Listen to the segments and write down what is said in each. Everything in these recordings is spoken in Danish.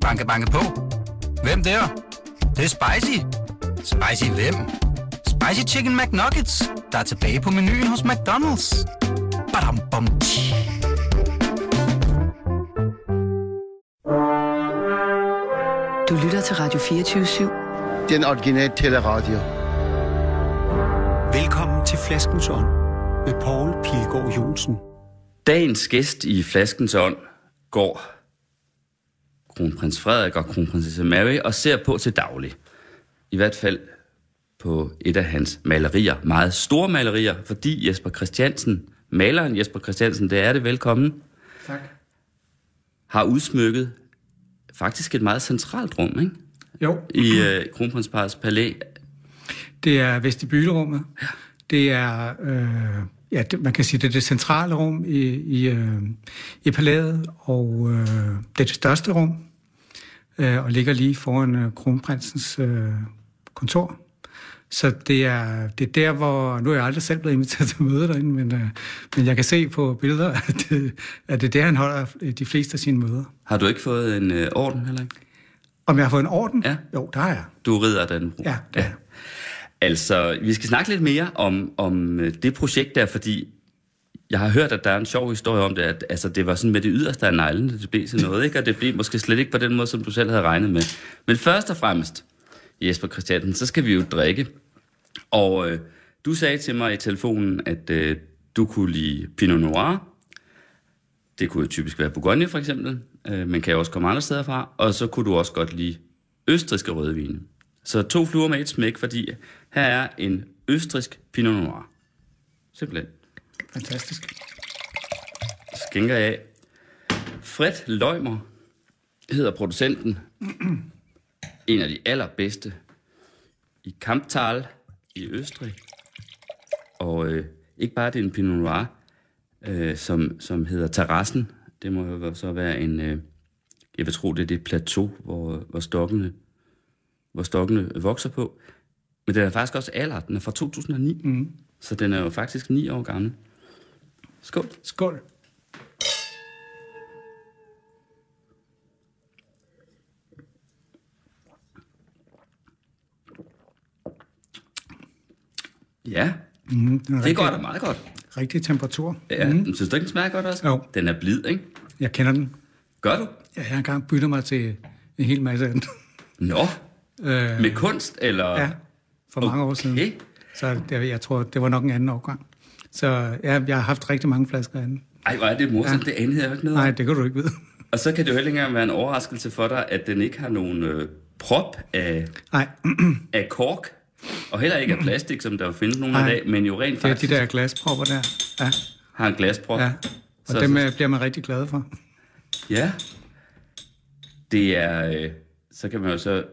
Banke, banke på. Hvem der? Det, det er spicy. Spicy hvem? Spicy Chicken McNuggets, der er tilbage på menuen hos McDonald's. Badum, bom, tji. Du lytter til Radio 24 Den originale teleradio. Velkommen til Flaskens Ånd med Poul Pilgaard Jonsen. Dagens gæst i Flaskens Ånd går kronprins Frederik og kronprinsesse Mary og ser på til daglig. I hvert fald på et af hans malerier. Meget store malerier, fordi Jesper Christiansen, maleren Jesper Christiansen, det er det velkommen, Tak. har udsmykket faktisk et meget centralt rum, ikke? Jo, I øh, kronprinsparets palæ. det er vestibylerummet. Det er, øh, ja, det, man kan sige, det er det centrale rum i, i, øh, i palæet, og øh, det er det største rum, øh, og ligger lige foran øh, kronprinsens øh, kontor. Så det er, det er der, hvor... Nu er jeg aldrig selv blevet inviteret til møde derinde, men, øh, men jeg kan se på billeder, at det, at det er der, han holder de fleste af sine møder. Har du ikke fået en øh, orden heller ikke? Om jeg har fået en orden? Ja. Jo, der har jeg. Du rider den. Ja, er jeg. Altså, vi skal snakke lidt mere om, om øh, det projekt der, fordi jeg har hørt, at der er en sjov historie om det, at altså, det var sådan med det yderste af neglen, det blev til noget, ikke? og det blev måske slet ikke på den måde, som du selv havde regnet med. Men først og fremmest, Jesper Christiansen, så skal vi jo drikke. Og øh, du sagde til mig i telefonen, at øh, du kunne lide Pinot Noir. Det kunne jo typisk være Bourgogne for eksempel, øh, men kan jo også komme andre steder fra. Og så kunne du også godt lide østriske rødvine. Så to fluer med et smæk, fordi her er en østrisk Pinot Noir. Simpelthen. Fantastisk. Skænker jeg af. Fred Løgmer hedder producenten. En af de allerbedste i Kamptal i Østrig. Og øh, ikke bare det er en Pinot Noir, øh, som, som hedder Terrassen. Det må jo så være en, øh, jeg vil tro, det er det plateau, hvor, hvor stokkene, hvor stokkene vokser på. Men den er faktisk også alder. Den er fra 2009. Mm. Så den er jo faktisk 9 år gammel. Skål. Skål. Ja, Mm, er det går rigtig, da meget godt. rigtig temperatur. Ja, mm. synes du ikke, den smager godt også? Jo. Den er blid, ikke? Jeg kender den. Gør du? Ja, jeg har engang byttet mig til en hel masse af den. Nå, Øh, med kunst, eller? ja, for mange år siden. Okay. Så det, jeg tror, det var nok en anden årgang. Så ja, jeg har haft rigtig mange flasker af den. Ej, hvor er det morsomt, ja. det anede jeg jo ikke noget. Nej, det kan du ikke vide. Og så kan det jo heller ikke være en overraskelse for dig, at den ikke har nogen øh, prop af, Nej, af kork, og heller ikke af plastik, som der jo findes nogle af dag, men jo rent det er faktisk de der glaspropper der. Ja, har en glasprop. ja. Og Så- dem så- øh, bliver man rigtig glad for. Ja. Det er... Øh, så kan man jo så...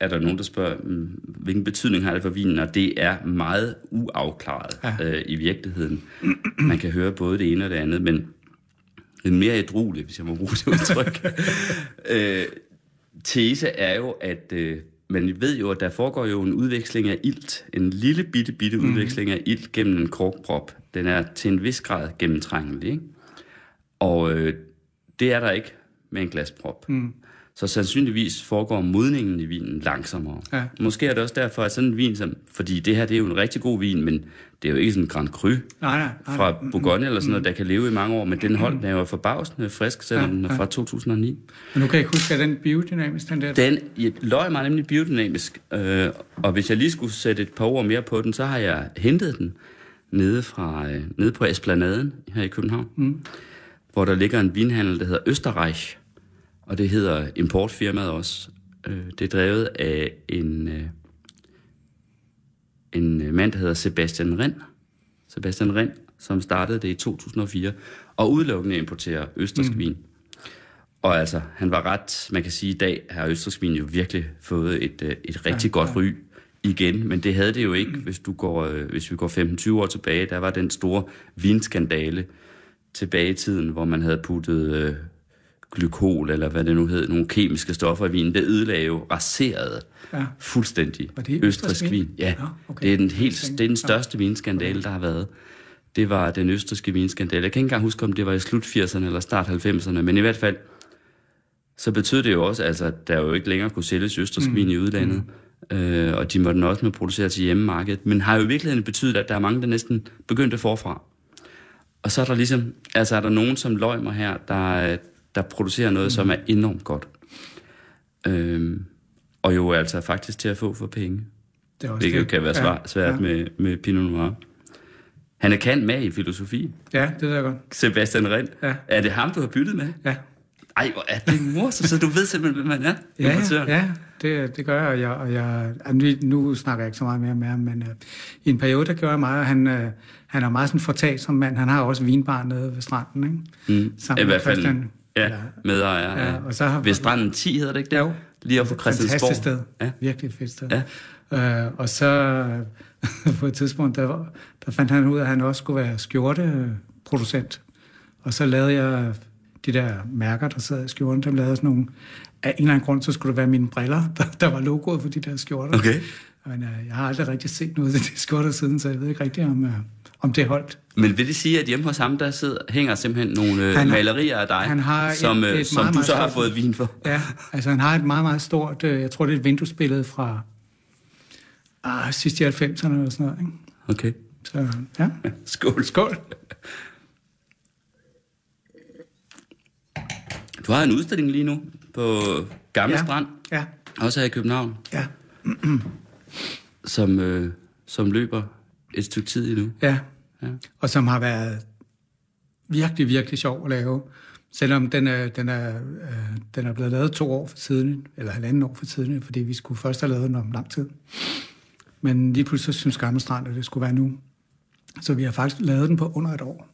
Er der nogen, der spørger, mm, hvilken betydning har det for vinen? Og det er meget uafklaret ja. Øh, i virkeligheden. Man kan høre både det ene og det andet, men en mere ædruelig, hvis jeg må bruge det udtryk. øh, tese er jo, at øh, man ved jo, at der foregår jo en udveksling af ilt. En lille bitte, bitte udveksling af ilt gennem en korkprop. Den er til en vis grad gennemtrængelig, ikke? Og øh, det er der ikke med en glasprop. Mm. Så sandsynligvis foregår modningen i vinen langsommere. Ja. Måske er det også derfor, at sådan en vin, som, fordi det her det er jo en rigtig god vin, men det er jo ikke sådan en Grand Cru Nej, nej. nej. fra Bourgogne eller sådan noget, der kan leve i mange år, men den hold den er jo forbavsende frisk, selvom Ja, den er ja. fra 2009. Men nu kan jeg ikke huske, at den biodynamisk, den der. Den jeg løg mig nemlig biodynamisk, øh, og hvis jeg lige skulle sætte et par ord mere på den, så har jeg hentet den nede, fra, øh, nede på Esplanaden her i København, mm. hvor der ligger en vinhandel, der hedder Österreich, og det hedder importfirmaet også. Øh, det er drevet af en, øh, en mand, der hedder Sebastian Ren. Sebastian Ren, som startede det i 2004, og udelukkende importerer østrisk mm. vin. Og altså, han var ret, man kan sige, i dag har østrisk vin jo virkelig fået et, øh, et rigtig ja, godt ry igen, men det havde det jo ikke, hvis, du går, hvis vi går 15-20 år tilbage. Der var den store vinskandale tilbage i tiden, hvor man havde puttet glykol, eller hvad det nu hed, nogle kemiske stoffer i vinen. Det ødelagde jo, raserede Ja. fuldstændig Var det østrisk østrigsk vin. vin? Ja, okay. det er den, helt, det er den største vinskandale, der har været. Det var den østriske vinskandale. Jeg kan ikke engang huske, om det var i slut 80'erne eller start 90'erne, men i hvert fald så betød det jo også, altså, at der jo ikke længere kunne sælges østersk vin i udlandet. Øh, og de måtte også med producere til hjemmemarkedet. Men har jo i virkeligheden betydet, at der er mange, der næsten begyndte forfra. Og så er der ligesom, altså er der nogen som Løgmer her, der, der producerer noget, mm. som er enormt godt. Øhm, og jo altså faktisk til at få for penge. Det er også Hvilket det. kan være svært, Ja, svært ja. med, med Pinot Noir. Han er kendt med i filosofi. Ja, det jeg godt. Sebastian Rent. Ja. Er det ham, du har byttet med? Ja, Ej, hvor er det morsomt, så du ved simpelthen, hvem man er. ja, importøren. ja det, det gør jeg. Og jeg, og jeg altså, nu, snakker jeg ikke så meget mere med ham, men uh, i en periode, der gjorde jeg meget. og Han, uh, han er meget sådan fortag som mand. Han har også vinbar nede ved stranden, ikke? Mm. Sammen I hvert fald, Christian. Ja, Eller- medejer. Ja, Ja, og så har- Ved stranden 10 hedder det ikke det? Jo. Lige op på Christiansborg. Fantastisk sted. Ja. Virkelig fedt sted. Ja. Øh, og så på et tidspunkt, der, der fandt han ud af, at han også skulle være skjorteproducent. Og så lavede jeg de der mærker, der sad i skjorten, dem lavede sådan nogle... Af en eller anden grund, så skulle det være mine briller, der, der var logoet for de der skjorter. Okay. Men øh, jeg har aldrig rigtig set noget af de skjorter siden, så jeg ved ikke rigtig, om, øh, om det holdt. Men vil det sige, at hjemme hos ham, der sidder, hænger simpelthen nogle øh, Han har- malerier af dig, han har et- som, øh, et som meget, du så har fået vin for? Ja, altså han har et meget, meget stort... Øh, jeg tror, det er et vinduesbillede fra ah, sidst i 90'erne eller sådan noget. Ikke? Okay. Så ja, Skål. skål. Du har en udstilling lige nu på Gamle Ja. Strand, Ja, også her i København, ja, som, øh, som løber et stykke tid endnu. ja. Ja. Og som har været virkelig, virkelig sjov at lave. Selvom den er, den er, øh, den er blevet lavet to år for tiden, eller halvanden år for tiden, fordi vi skulle først have lavet den om lang tid. Men lige pludselig så synes Gamle Strand, at det skulle være nu. Så vi har faktisk lavet den på under et år.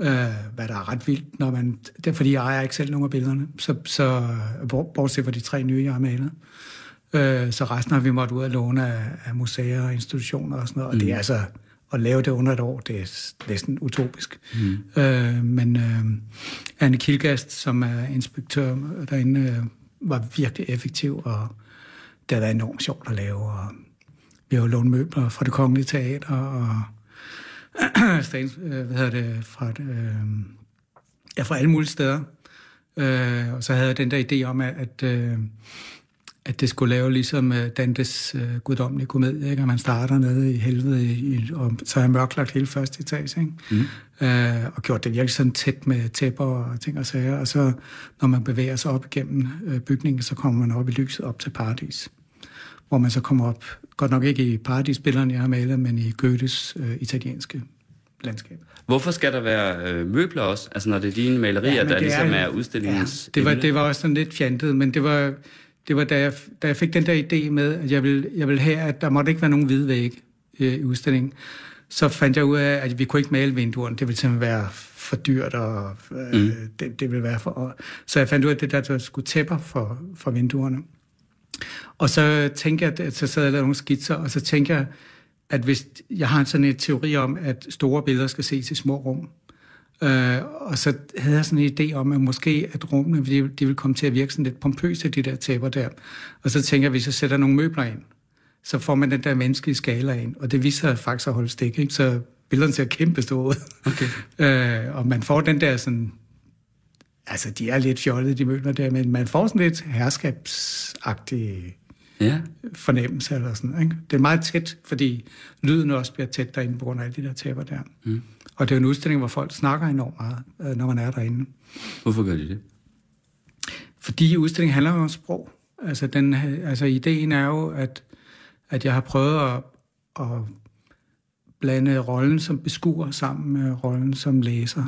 Øh, hvad der er ret vildt, når man... Det er fordi, jeg ejer ikke selv nogen af billederne. Så, så bort- bortset fra de tre nye, jeg har malet. Øh, så resten har vi måttet ud og låne af, af museer og institutioner og sådan noget. Og det er altså... At lave det under et år, det er næsten utopisk. Mm. Øh, men øh, Anne Kilgast, som er inspektør derinde, øh, var virkelig effektiv, og det været enormt sjovt at lave. Og vi har jo lånt møbler fra det kongelige teater, og Statens, øh, hvad hedder det, fra, øh, ja, fra alle mulige steder. Øh, og så havde jeg den der idé om, at, at, øh, at det skulle lave ligesom øh, Dantes øh, guddommelige komedie, ikke? at man starter nede i helvede, i, og så jeg mørklagt hele første etage, ikke? Mm. Øh, og gjort det virkelig sådan tæt med tæpper og ting og sager, og så når man bevæger sig op igennem øh, bygningen, så kommer man op i lyset op til paradis hvor man så kommer op, godt nok ikke i paradisbillederne, jeg har malet, men i Goethes øh, italienske landskab. Hvorfor skal der være øh, møbler også? Altså når det er dine malerier, ja, der det ligesom er, er udstillingens ja, det, var, det var også sådan lidt fjantet, men det var, det var da, jeg, da jeg fik den der idé med, at jeg ville, jeg ville have, at der måtte ikke være nogen hvide vægge øh, i udstillingen, så fandt jeg ud af, at vi kunne ikke male vinduerne. Det ville simpelthen være for dyrt, og øh, mm. det, det ville være for... Og, så jeg fandt ud af, at det der, der skulle tæpper for, for vinduerne. Og så tænkte jeg, at så sad jeg og lavede nogle skitser, og så tænkte jeg, at hvis jeg har sådan en teori om, at store billeder skal ses i små rum, øh, og så havde jeg sådan en idé om, at måske at rummene, de, de vil komme til at virke sådan lidt pompøse, de der tæpper der. Og så tænker jeg, hvis jeg sætter nogle møbler ind, så får man den der menneskelige skala ind, og det viser faktisk at holde stik, ikke? så billederne ser kæmpe store ud. Okay. øh, og man får den der sådan, altså de er lidt fjollede, de møbler der, men man får sådan lidt herskabsagtig Ja. fornemmelse eller sådan. Ikke? Det er meget tæt, fordi lyden også bliver tæt derinde på grund af alle de der tæpper der. Mm. Og det er en udstilling, hvor folk snakker enormt meget, øh, når man er derinde. Hvorfor gør de det? Fordi udstillingen handler jo om sprog. Altså, den, altså ideen er jo, at, at jeg har prøvet at, at blande rollen som beskuer sammen med rollen som læser.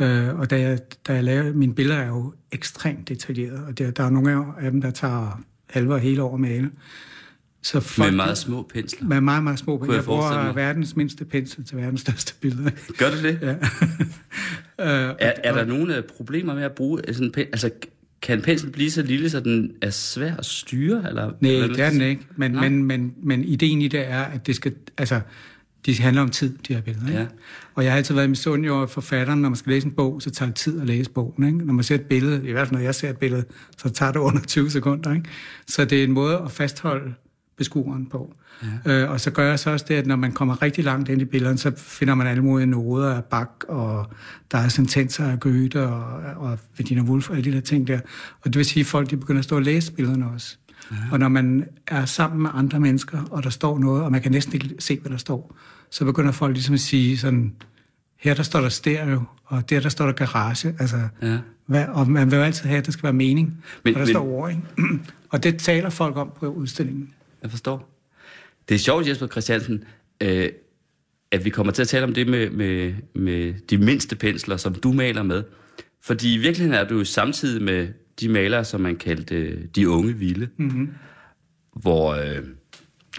Øh, og da jeg, da jeg laver, mine billeder er jo ekstremt detaljerede, og der, der er nogle af dem, der tager halve og hele år at male. Så folk, Med meget små pensler. med meget, meget små Kunne jeg Jeg bruger mig. verdens mindste pensel til verdens største billeder. Gør du det? ja. øh, Er, er der nogle øh, problemer med at bruge sådan en pen, altså kan en pensel blive så lille, så den er svær at styre? Eller, Nej, det er den ikke. Men, Nej. men, men, men ideen i det er, at det skal, altså, de handler om tid, de her billeder. Ikke? Ja. Og jeg har altid været misundelig over forfatteren, når man skal læse en bog, så tager det tid at læse bogen. Ikke? Når man ser et billede, i hvert fald når jeg ser et billede, så tager det under 20 sekunder. Ikke? Så det er en måde at fastholde beskueren på. Ja. Øh, og så gør jeg så også det, at når man kommer rigtig langt ind i billederne, så finder man alle mulige noder af Bach, og der er sentenser af Goethe, og, og Virginia Woolf, og alle de der ting der. Og det vil sige, at folk de begynder at stå og læse billederne også. Ja. Og når man er sammen med andre mennesker, og der står noget, og man kan næsten ikke se, hvad der står, så begynder folk ligesom at sige sådan, her der står der stereo, og der der står der garage. Altså, ja. hvad, og man vil jo altid have, at der skal være mening, men, og der men, står ord, ikke? og det taler folk om på udstillingen. Jeg forstår. Det er sjovt, Jesper Christiansen, øh, at vi kommer til at tale om det med, med, med de mindste pensler, som du maler med. Fordi i virkeligheden er du jo samtidig med de malere, som man kaldte øh, de unge vilde, mm-hmm. hvor, øh,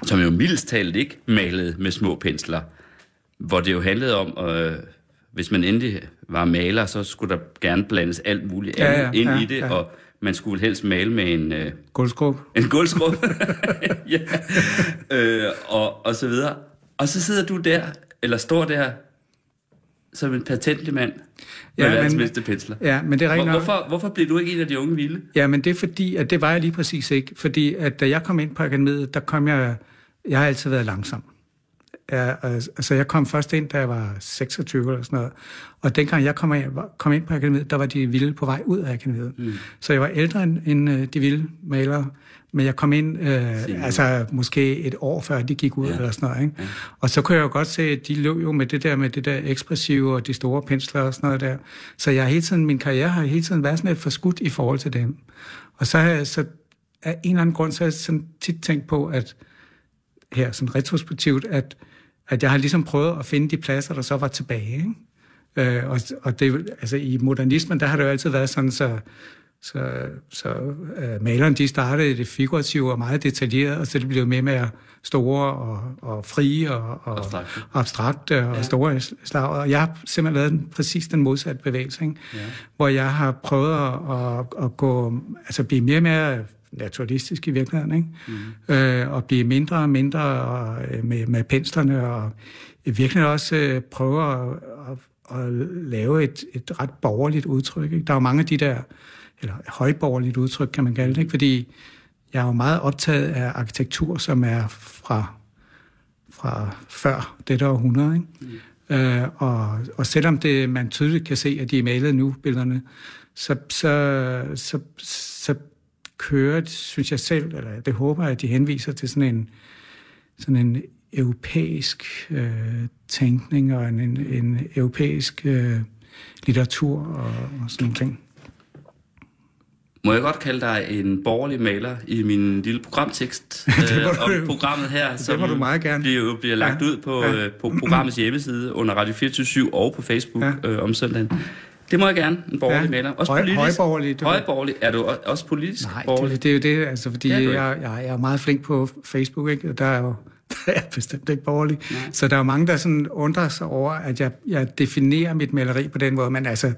som jo mildest talt ikke malede med små pensler, hvor det jo handlede om, øh, hvis man endelig var maler, så skulle der gerne blandes alt muligt ja, ja, ind ja, i det, ja. og man skulle helst male med en... Øh, guldskrub. En guldskrub. ja. øh, og, og så videre. Og så sidder du der, eller står der, som en patentlig mand med ja, verdens bedste pensler. Ja, men det er Hvor, hvorfor, hvorfor blev du ikke en af de unge vilde? Ja, men det er fordi, at det var jeg lige præcis ikke. Fordi at da jeg kom ind på akademiet, der kom jeg... Jeg har altid været langsom. Ja, altså jeg kom først ind, da jeg var 26 eller sådan noget. Og dengang jeg kom ind, kom ind på akademiet, der var de vilde på vej ud af akademiet. Mm. Så jeg var ældre end, end øh, de vilde malere. Men jeg kom ind, øh, altså måske et år før de gik ud ja. eller sådan noget. Ikke? Ja. Og så kunne jeg jo godt se, at de løb jo med det der med det der ekspressive og de store pensler og sådan noget der. Så jeg hele tiden, min karriere har hele tiden været sådan lidt forskudt i forhold til dem. Og så har jeg, så af en eller anden grund, så har jeg sådan tit tænkt på, at her sådan retrospektivt, at at jeg har ligesom prøvet at finde de pladser, der så var tilbage. Ikke? Øh, og, og det, altså, i modernismen, der har det jo altid været sådan, så, så, så uh, malerne de startede det figurative og meget detaljeret, og så det blev mere med store og, og frie og, og abstrakte, abstrakte og ja. store slag. Og jeg har simpelthen lavet præcis den modsatte bevægelse, ikke? Ja. hvor jeg har prøvet at, at, at gå, altså blive mere og mere naturalistisk i virkeligheden, ikke? Mm. Øh, og blive mindre og mindre og, øh, med, med penslerne, og virkelig også øh, prøve at, at, at lave et, et ret borgerligt udtryk. Ikke? Der er jo mange af de der, eller højborgerligt udtryk, kan man kalde det, ikke? fordi jeg er jo meget optaget af arkitektur, som er fra, fra før dette århundrede. Ikke? Mm. Øh, og, og selvom det, man tydeligt kan se, at de er malet nu, billederne, så, så, så, så kører, synes jeg selv, eller det håber jeg, at de henviser til sådan en, sådan en europæisk øh, tænkning og en, en, en europæisk øh, litteratur og, og sådan nogle ting. Må jeg godt kalde dig en borgerlig maler i min lille programtekst øh, om programmet her, som det du meget gerne. Bliver, bliver lagt ja. ud på, ja. øh, på programmets hjemmeside under Radio 24 og på Facebook ja. øh, om søndagen. Det må jeg gerne, en borgerlig ja. maler. Også Høj, politisk. Højborgerlig. Højborgerlig. Er du også politisk Nej, borgerlig? Det, det er jo det, altså, fordi jeg, jeg, jeg er meget flink på Facebook, ikke? der er jo der er bestemt ikke borgerlig. Nej. Så der er mange, der sådan undrer sig over, at jeg, jeg definerer mit maleri på den måde. Men altså,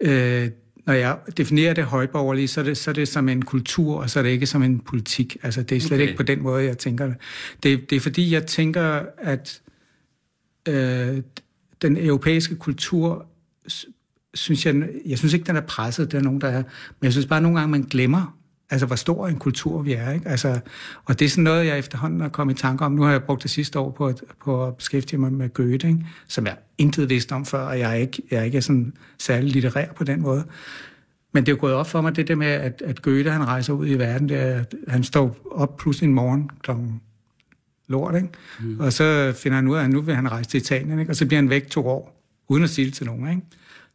øh, når jeg definerer det højborgerlige, så er det, så er det som en kultur, og så er det ikke som en politik. Altså, det er slet okay. ikke på den måde, jeg tænker det. Det, det er fordi, jeg tænker, at øh, den europæiske kultur synes jeg, jeg synes ikke, den er presset, det er nogen, der er, men jeg synes bare nogle gange, man glemmer, altså hvor stor en kultur vi er. Ikke? Altså, og det er sådan noget, jeg efterhånden har kommet i tanke om. Nu har jeg brugt det sidste år på at, på at beskæftige mig med Goethe, ikke? som jeg intet vidste om før, og jeg er ikke, jeg er ikke sådan særlig litterær på den måde. Men det er jo gået op for mig, det der med, at, at Goethe han rejser ud i verden, det er, at han står op pludselig en morgen klokken lort, ikke? Mm. og så finder han ud af, at nu vil han rejse til Italien, ikke? og så bliver han væk to år, uden at sige det til nogen. Ikke?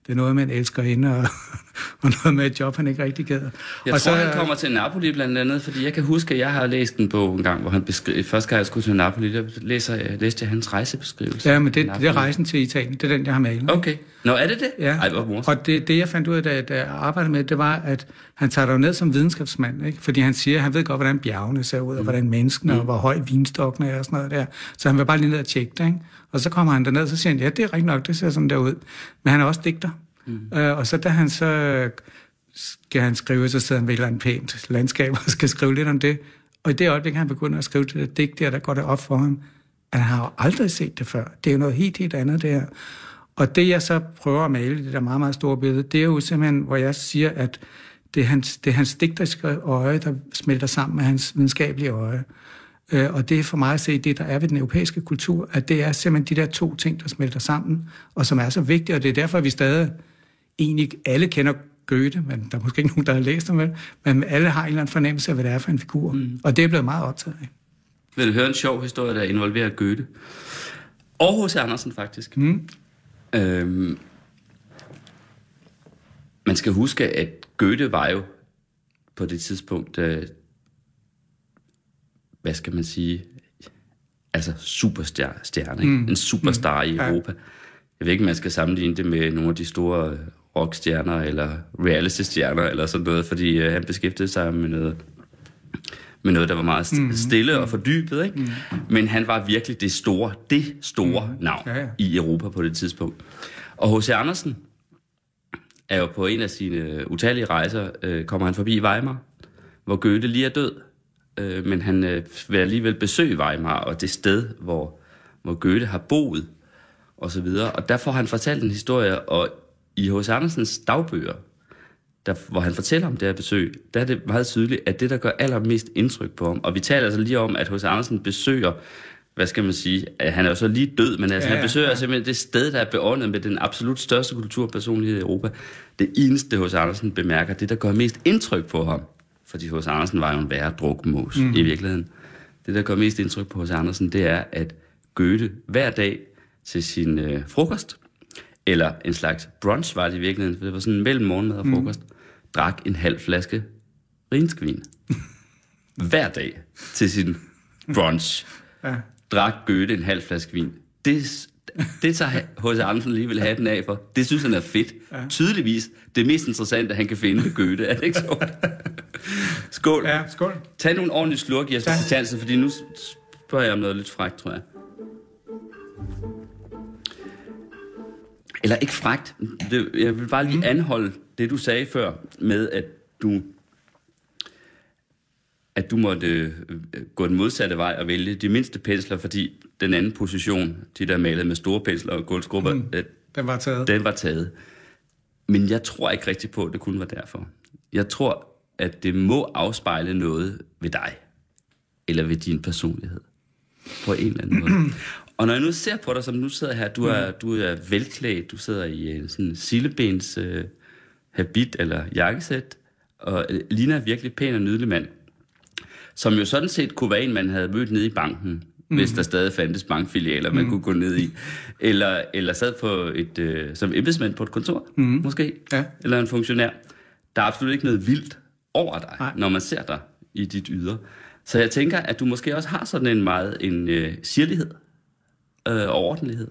det er noget med en elsker hende, og, og noget med et job, han ikke rigtig gad. Jeg og tror, så, han kommer til Napoli blandt andet, fordi jeg kan huske, at jeg har læst en bog en gang, hvor han beskriver, første gang jeg skulle til Napoli, der læser, læste jeg hans rejsebeskrivelse. Ja, men det, det er rejsen til Italien, det er den, jeg har malet. Okay. Nå, er det det? Ja, Ej, hvor og det, det, jeg fandt ud af, da, da jeg arbejdede med det, var, at han tager dig ned som videnskabsmand, ikke? fordi han siger, at han ved godt, hvordan bjergene ser ud, og mm. hvordan menneskene, mm. og hvor høj vinstokken er, og sådan noget der. Så han vil bare lige ned og tjekke det, ikke? Og så kommer han derned, og så siger han, ja, det er rigtigt nok, det ser sådan der ud. Men han er også digter. Mm. Øh, og så da han så skal han skrive, så sidder han ved et eller andet pænt landskab og skal skrive lidt om det. Og i det øjeblik, han begynder at skrive det digt der, der går det op for ham, at han har jo aldrig set det før. Det er jo noget helt, helt andet, det her. Og det, jeg så prøver at male det der meget, meget store billede, det er jo simpelthen, hvor jeg siger, at Det er hans, det er hans digteriske øje, der smelter sammen med hans videnskabelige øje. Øh, og det er for mig at se det, der er ved den europæiske kultur, at det er simpelthen de der to ting, der smelter sammen, og som er så vigtige, og det er derfor, at vi stadig egentlig alle kender Goethe, men der er måske ikke nogen, der har læst ham, vel? men alle har en eller anden fornemmelse af, hvad det er for en figur. Mm. Og det er blevet meget optaget af. Vil du høre en sjov historie, der involverer Goethe? Og H.C. Andersen, faktisk. Mm. Øhm, man skal huske, at Goethe var jo på det tidspunkt, øh, hvad skal man sige, altså superstjerne, mm. en superstar mm. i Europa. Jeg ved ikke, man skal sammenligne det med nogle af de store rockstjerner eller reality-stjerner eller sådan noget, fordi øh, han beskæftigede sig med noget, med noget, der var meget mm. stille og fordybet. Ikke? Mm. Men han var virkelig det store, det store mm. navn ja, ja. i Europa på det tidspunkt. Og H.C. Andersen er jo på en af sine utallige rejser, øh, kommer han forbi Weimar, hvor Goethe lige er død. Øh, men han øh, vil alligevel besøge Weimar og det sted, hvor, hvor Goethe har boet og så videre. Og der får han fortalt en historie, og i H.C. Andersens dagbøger, der, hvor han fortæller om det her besøg, der er det meget tydeligt, at det, der gør allermest indtryk på ham, og vi taler altså lige om, at H.C. Andersen besøger, hvad skal man sige, at han er jo så lige død, men altså, ja, han besøger ja. simpelthen det sted, der er beåndet med den absolut største kulturpersonlighed i Europa. Det eneste, H.C. Andersen bemærker, det, der gør mest indtryk på ham, fordi H.C. Andersen var jo en værre drukmås mm. i virkeligheden. Det, der gør mest indtryk på H.C. Andersen, det er, at Goethe hver dag til sin øh, frokost, eller en slags brunch var det i virkeligheden, for det var sådan mellem morgenmad og mm. frokost, mm. drak en halv flaske rinskvin. Hver dag til sin brunch. ja. Drak Goethe en halv flaske vin. Det, det tager H.C. Andersen lige vil have den af for. Det synes han er fedt. Ja. Tydeligvis det mest interessante, han kan finde ved Goethe. Er det ikke så? skål. Ja, skål. Tag nogle ordentlige slurk, Jesper Titansen, fordi nu spørger jeg om noget lidt frækt, tror jeg. Eller ikke. Det, jeg vil bare lige mm. anholde det, du sagde før, med at du at du måtte øh, gå den modsatte vej og vælge de mindste pensler, fordi den anden position, de der malede med store pensler og guldskrubber, mm, øh, den var taget. Den var taget. Men jeg tror ikke rigtig på, at det kun var derfor. Jeg tror, at det må afspejle noget ved dig, eller ved din personlighed, på en eller anden måde. Og når jeg nu ser på dig, som nu sidder her, du er, mm. du er velklædt, du sidder i en sådan sillebens øh, habit eller jakkesæt, og øh, ligner virkelig pæn og nydelig mand, som jo sådan set kunne være en, man havde mødt nede i banken, mm. hvis der stadig fandtes bankfilialer, man mm. kunne gå ned i. Eller, eller sad på et, øh, som embedsmand på et kontor, mm. måske. Ja. Eller en funktionær. Der er absolut ikke noget vildt over dig, Nej. når man ser dig i dit ydre. Så jeg tænker, at du måske også har sådan en meget en øh, sirlighed øh, og ordentlighed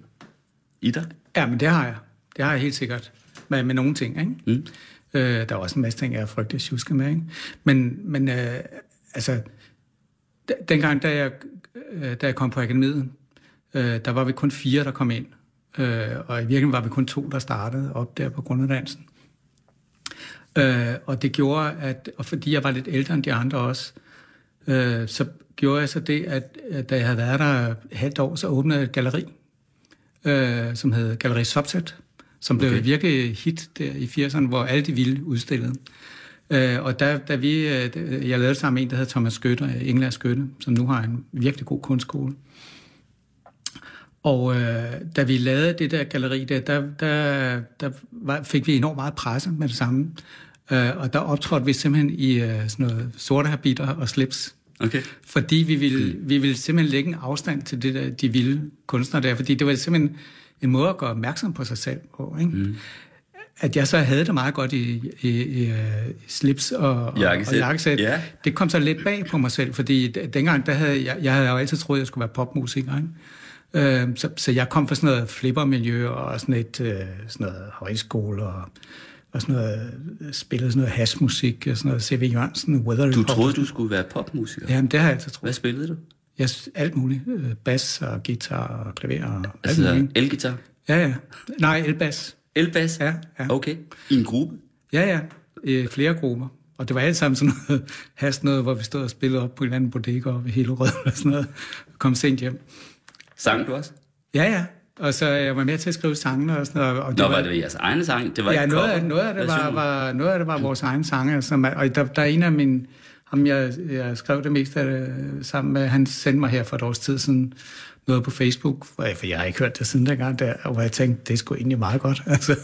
i dig? Ja, men det har jeg. Det har jeg helt sikkert. Med, med nogle ting, ikke? Mm. Øh, der er også en masse ting, jeg er frygtelig tjuske med, ikke? Men, men øh, altså, dengang, da jeg, øh, da jeg kom på akademiet, øh, der var vi kun fire, der kom ind. Øh, og i virkeligheden var vi kun to, der startede op der på grunduddannelsen. Øh, og det gjorde, at, og fordi jeg var lidt ældre end de andre også, øh, så gjorde jeg så det, at, at da jeg havde været der halvt år, så åbnede jeg et galeri, øh, som hed Galeri Subset, som blev okay. virkelig hit der i 80'erne, hvor alle de ville udstillede. Øh, og da, da vi, øh, jeg lavede sammen med en, der hedder Thomas Skytte, England Skytte, som nu har en virkelig god kunstskole. Og øh, da vi lavede det der galeri der, der, der, der var, fik vi enormt meget presse med det samme. Øh, og der optrådte vi simpelthen i øh, sådan noget sorte habiter og slips. Okay. Fordi vi ville, vi ville simpelthen lægge en afstand til det der, de vilde kunstnere der, fordi det var simpelthen en måde at gøre opmærksom på sig selv på. Ikke? Mm. At jeg så havde det meget godt i, i, i, i slips og, jakkesæt. og jakkesæt, ja. det kom så lidt bag på mig selv, fordi dengang, der havde jeg, jeg havde jo altid troet, at jeg skulle være popmusiker. Ikke? Øh, så, så jeg kom fra sådan noget flippermiljø og sådan et øh, sådan noget højskole og og sådan noget, spillede sådan noget hashmusik, og sådan noget C.V. Jørgensen, Weather Du troede, du skulle være popmusiker? Jamen, det har jeg altid troet. Hvad spillede du? Jeg, alt muligt. Øh, Bass og guitar og klaver og altså, alt muligt. elgitar? Ja, ja. Nej, elbass. Elbass? Ja, ja. Okay. I en gruppe? Ja, ja. I flere grupper. Og det var alt sammen sådan noget hast noget, hvor vi stod og spillede op på en anden bodega oppe i Hillerød og sådan noget. Og kom sent hjem. Sang du også? Ja, ja. Og så jeg var med til at skrive sangene og sådan noget. Og Nå, var det jeres egne sang? Det var ja, ikke noget af, cover- noget, af det var, var, noget af det var vores egne sange. Som, er- og der, der er en af mine... Ham, jeg, jeg skrev det meste af det sammen med, han sendte mig her for et års tid siden noget på Facebook, for jeg har ikke hørt det siden dengang, der, hvor jeg tænkte, det er sgu egentlig meget godt. Altså,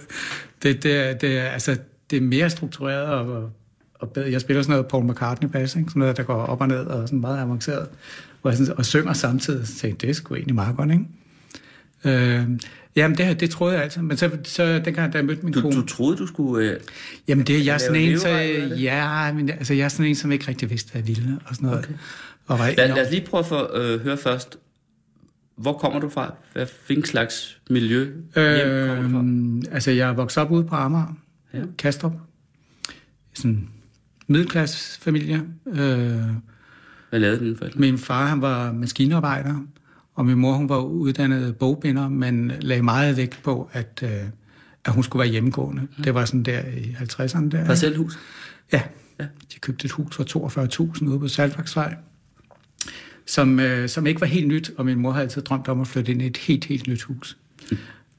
det, det, er- det, altså, det er mere struktureret og, og bedre. Jeg spiller sådan noget Paul McCartney bass, ikke? sådan noget, der går op og ned og sådan meget avanceret, hvor jeg sådan, og synger samtidig, så tænkte det er sgu egentlig meget godt, ikke? Øh, jamen, det, det troede jeg altid, men så, så dengang, da jeg mødte min Du, kone... du troede, du skulle... Øh, Jamen det er jeg sådan en, så, ja, men altså, jeg er sådan en, som ikke rigtig vidste, hvad jeg ville, og sådan noget. Okay. Og var lad, lad os lige prøve at få, øh, høre først. Hvor kommer du fra? Hvad hvilken slags miljø hjem kommer du fra? øh, altså, jeg er vokset op ude på Amager, Ja. ja. Kastrup. Sådan middelklassefamilie. Øh, Hvad lavede dine forældre? min far, han var maskinarbejder, og min mor, hun var uddannet bogbinder, men lagde meget vægt på, at, øh, at hun skulle være hjemmegående. Det var sådan der i 50'erne. Der? Parcelhus? Ja. Ja. ja. De købte et hus for 42.000 ude på Saltværksvej, som, øh, som ikke var helt nyt, og min mor havde altid drømt om at flytte ind i et helt, helt nyt hus.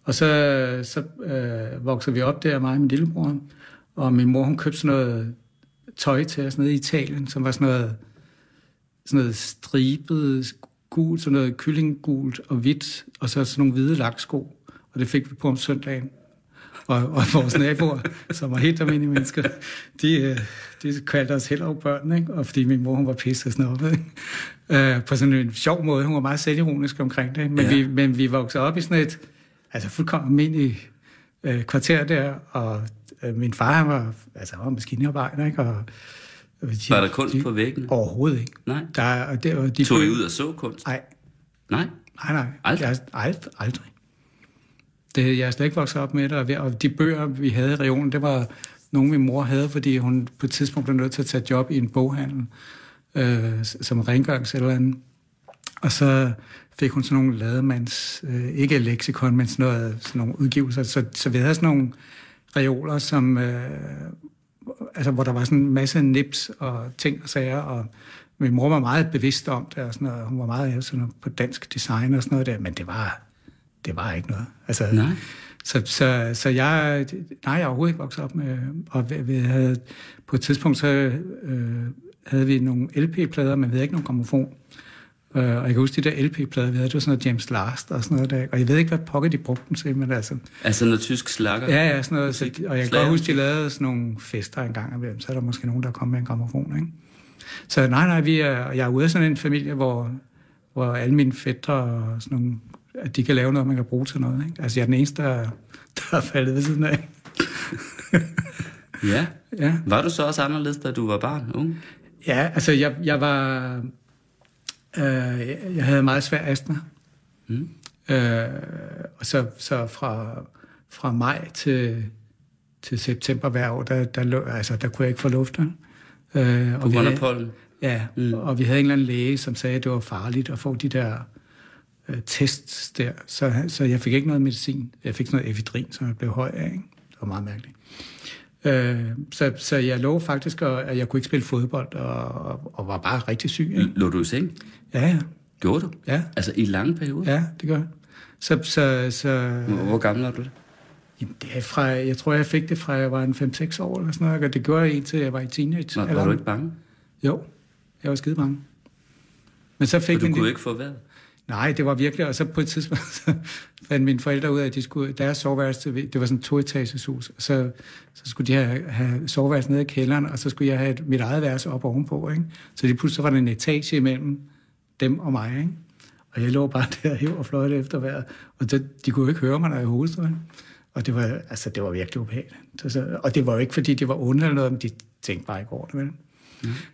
Og så, så øh, voksede vi op der, mig og min lillebror, og min mor, hun købte sådan noget tøj til os nede i Italien, som var sådan noget, sådan noget stribet gult, sådan noget kyllinggult og hvidt, og så sådan nogle hvide laksko, og det fik vi på om søndagen. Og, og vores naboer, som var helt almindelige mennesker, de, øh, de kaldte os heller børn, ikke? Og fordi min mor, hun var pisse snobbet, ikke? Øh, på sådan en sjov måde. Hun var meget selvironisk omkring det. Men, Ja. vi, men vi voksede op i sådan et altså fuldkommen almindeligt øh, kvarter der, og øh, min far, han var, altså, han var maskinarbejder, ikke? Og, og de, Var der kunst på væggene? Overhovedet ikke. Nej. Der, og det, og de Tog I ud og så kunst? Nej, Nej. nej, nej. Aldrig? Jeg, aldrig, aldrig. Det, jeg er slet ikke vokset op med det, og de bøger, vi havde i regionen, det var nogle, min mor havde, fordi hun på et tidspunkt blev nødt til at tage job i en boghandel, øh, som rengørings eller andet. Og så fik hun sådan nogle lademands, øh, ikke leksikon, men sådan, noget, sådan nogle udgivelser. Så, så vi havde sådan nogle reoler, som, øh, altså, hvor der var sådan en masse nips og ting og sager, og min mor var meget bevidst om det, og sådan noget. hun var meget sådan noget på dansk design og sådan noget der, men det var, det var ikke noget. Altså, Nej. Så, så, så jeg, nej, jeg er overhovedet ikke vokset op med, og vi, vi havde, på et tidspunkt så øh, havde vi nogle LP-plader, men vi havde ikke nogen gramofon. Øh, og jeg kan huske de der LP-plader, vi havde, det var sådan noget James Last og sådan noget der. Og jeg ved ikke, hvad pokker de brugte dem til, men altså... Altså noget tysk slakker? Ja, ja, sådan noget. Så, og jeg kan godt huske, de lavede sådan nogle fester en gang imellem, så er der måske nogen, der kom med en gramofon, ikke? Så nej, nej, vi er, jeg er ude af sådan en familie, hvor, hvor alle mine fætter og sådan nogle, at de kan lave noget, man kan bruge til noget, ikke? Altså, jeg er den eneste, der, der er faldet ved siden af. ja. Ja. Var du så også anderledes, da du var barn, ung? Ja, altså jeg, jeg var... Øh, jeg havde meget svær astma. Mm. Øh, og så, så fra, fra maj til, til september hver år, der, der, altså, der kunne jeg ikke få luft. Øh, På grund af pollen? Ja, mm. og vi havde en eller anden læge, som sagde, at det var farligt at få de der øh, tests der. Så, så jeg fik ikke noget medicin. Jeg fik sådan noget ephedrin, som jeg blev høj af. Ikke? Det var meget mærkeligt. Øh, så, så jeg lå faktisk, og, at jeg kunne ikke spille fodbold, og, og, og var bare rigtig syg. Ikke? Lå du i seng? Ja, ja, Gjorde du? ja, Altså i lange perioder? ja, det gør jeg. Så, så, så Hvor, gammel er du? jamen, det er fra, jeg tror, jeg fik det fra, jeg var en 5-6 år, eller sådan noget, og det gjorde jeg indtil jeg var i teenage. Var, var du ikke bange? Jo, jeg var skide bange. Men så fik For du kunne lille- ikke få vejret? Nej, det var virkelig, og så på et tidspunkt så fandt mine forældre ud af, at de skulle, deres soveværelse, det var sådan et toetages hus, så, så skulle de have, have soveværelse nede i kælderen, og så skulle jeg have et, mit eget værelse op ovenpå, ikke? Så lige pludselig var der en etage imellem dem og mig, ikke? Og jeg lå bare der og hæv og fløjte efter vejret, og det, de kunne jo ikke høre mig, når jeg hostede, ikke? Og det var, altså, det var virkelig ubehageligt. Så, så, og det var jo ikke, fordi de var onde eller noget, men de tænkte bare ikke over det, vel?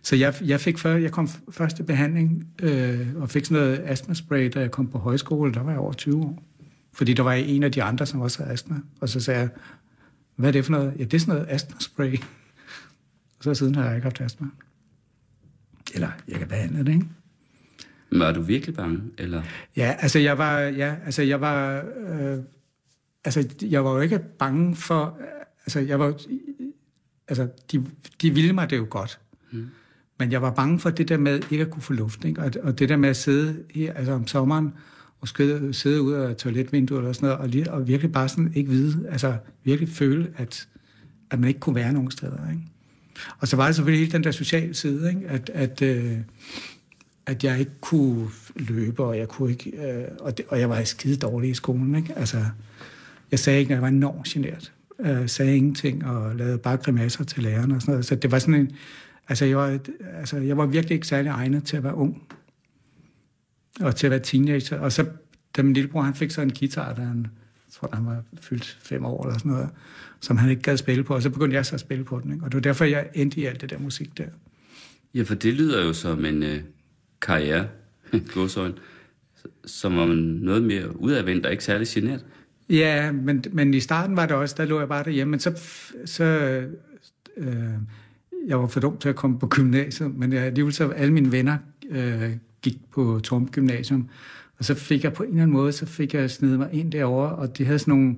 Så jeg, jeg, fik før, jeg kom f- først til behandling øh, og fik sådan noget astmaspray, da jeg kom på højskole. Der var jeg over 20 år. Fordi der var en af de andre, som også havde astma. Og så sagde jeg, hvad er det for noget? Ja, det er sådan noget astmaspray. Og så siden har jeg ikke haft astma. Eller jeg kan behandle det, ikke? Var du virkelig bange? Eller? Ja, altså jeg var, ja, altså jeg var, øh, altså jeg var jo ikke bange for, altså jeg var, altså de, de ville mig det jo godt. Mm. Men jeg var bange for det der med ikke at kunne få luft, ikke? Og, og det der med at sidde her, altså om sommeren og måske sidde ud af toiletvinduet eller sådan noget, og, lige, og virkelig bare sådan ikke vide, altså virkelig føle, at, at man ikke kunne være nogen steder. Ikke? Og så var det selvfølgelig hele den der sociale side, ikke? At, at, øh, at jeg ikke kunne løbe, og jeg kunne ikke, øh, og, det, og jeg var skide dårlig i skolen. Ikke? Altså, jeg sagde ikke, at jeg var enormt generet. Jeg øh, sagde ingenting, og lavede bare grimasser til lærerne og sådan noget. Så det var sådan en, altså jeg var, altså jeg var virkelig ikke særlig egnet til at være ung. Og til at være teenager. Og så, da min lillebror, han fik så en guitar, da han, jeg tror, han var fyldt fem år eller sådan noget, som han ikke gad spille på, og så begyndte jeg så at spille på den. Ikke? Og det var derfor, jeg endte i alt det der musik der. Ja, for det lyder jo som en øh, karriere, godsøjne, som om noget mere udadvendt og ikke særlig generet. Ja, men, men i starten var det også, der lå jeg bare derhjemme, men så, så øh, jeg var for dum til at komme på gymnasiet, men jeg, alligevel så alle mine venner øh, gik på Torm Gymnasium, og så fik jeg på en eller anden måde, så fik jeg snedet mig ind derover, og de havde sådan nogle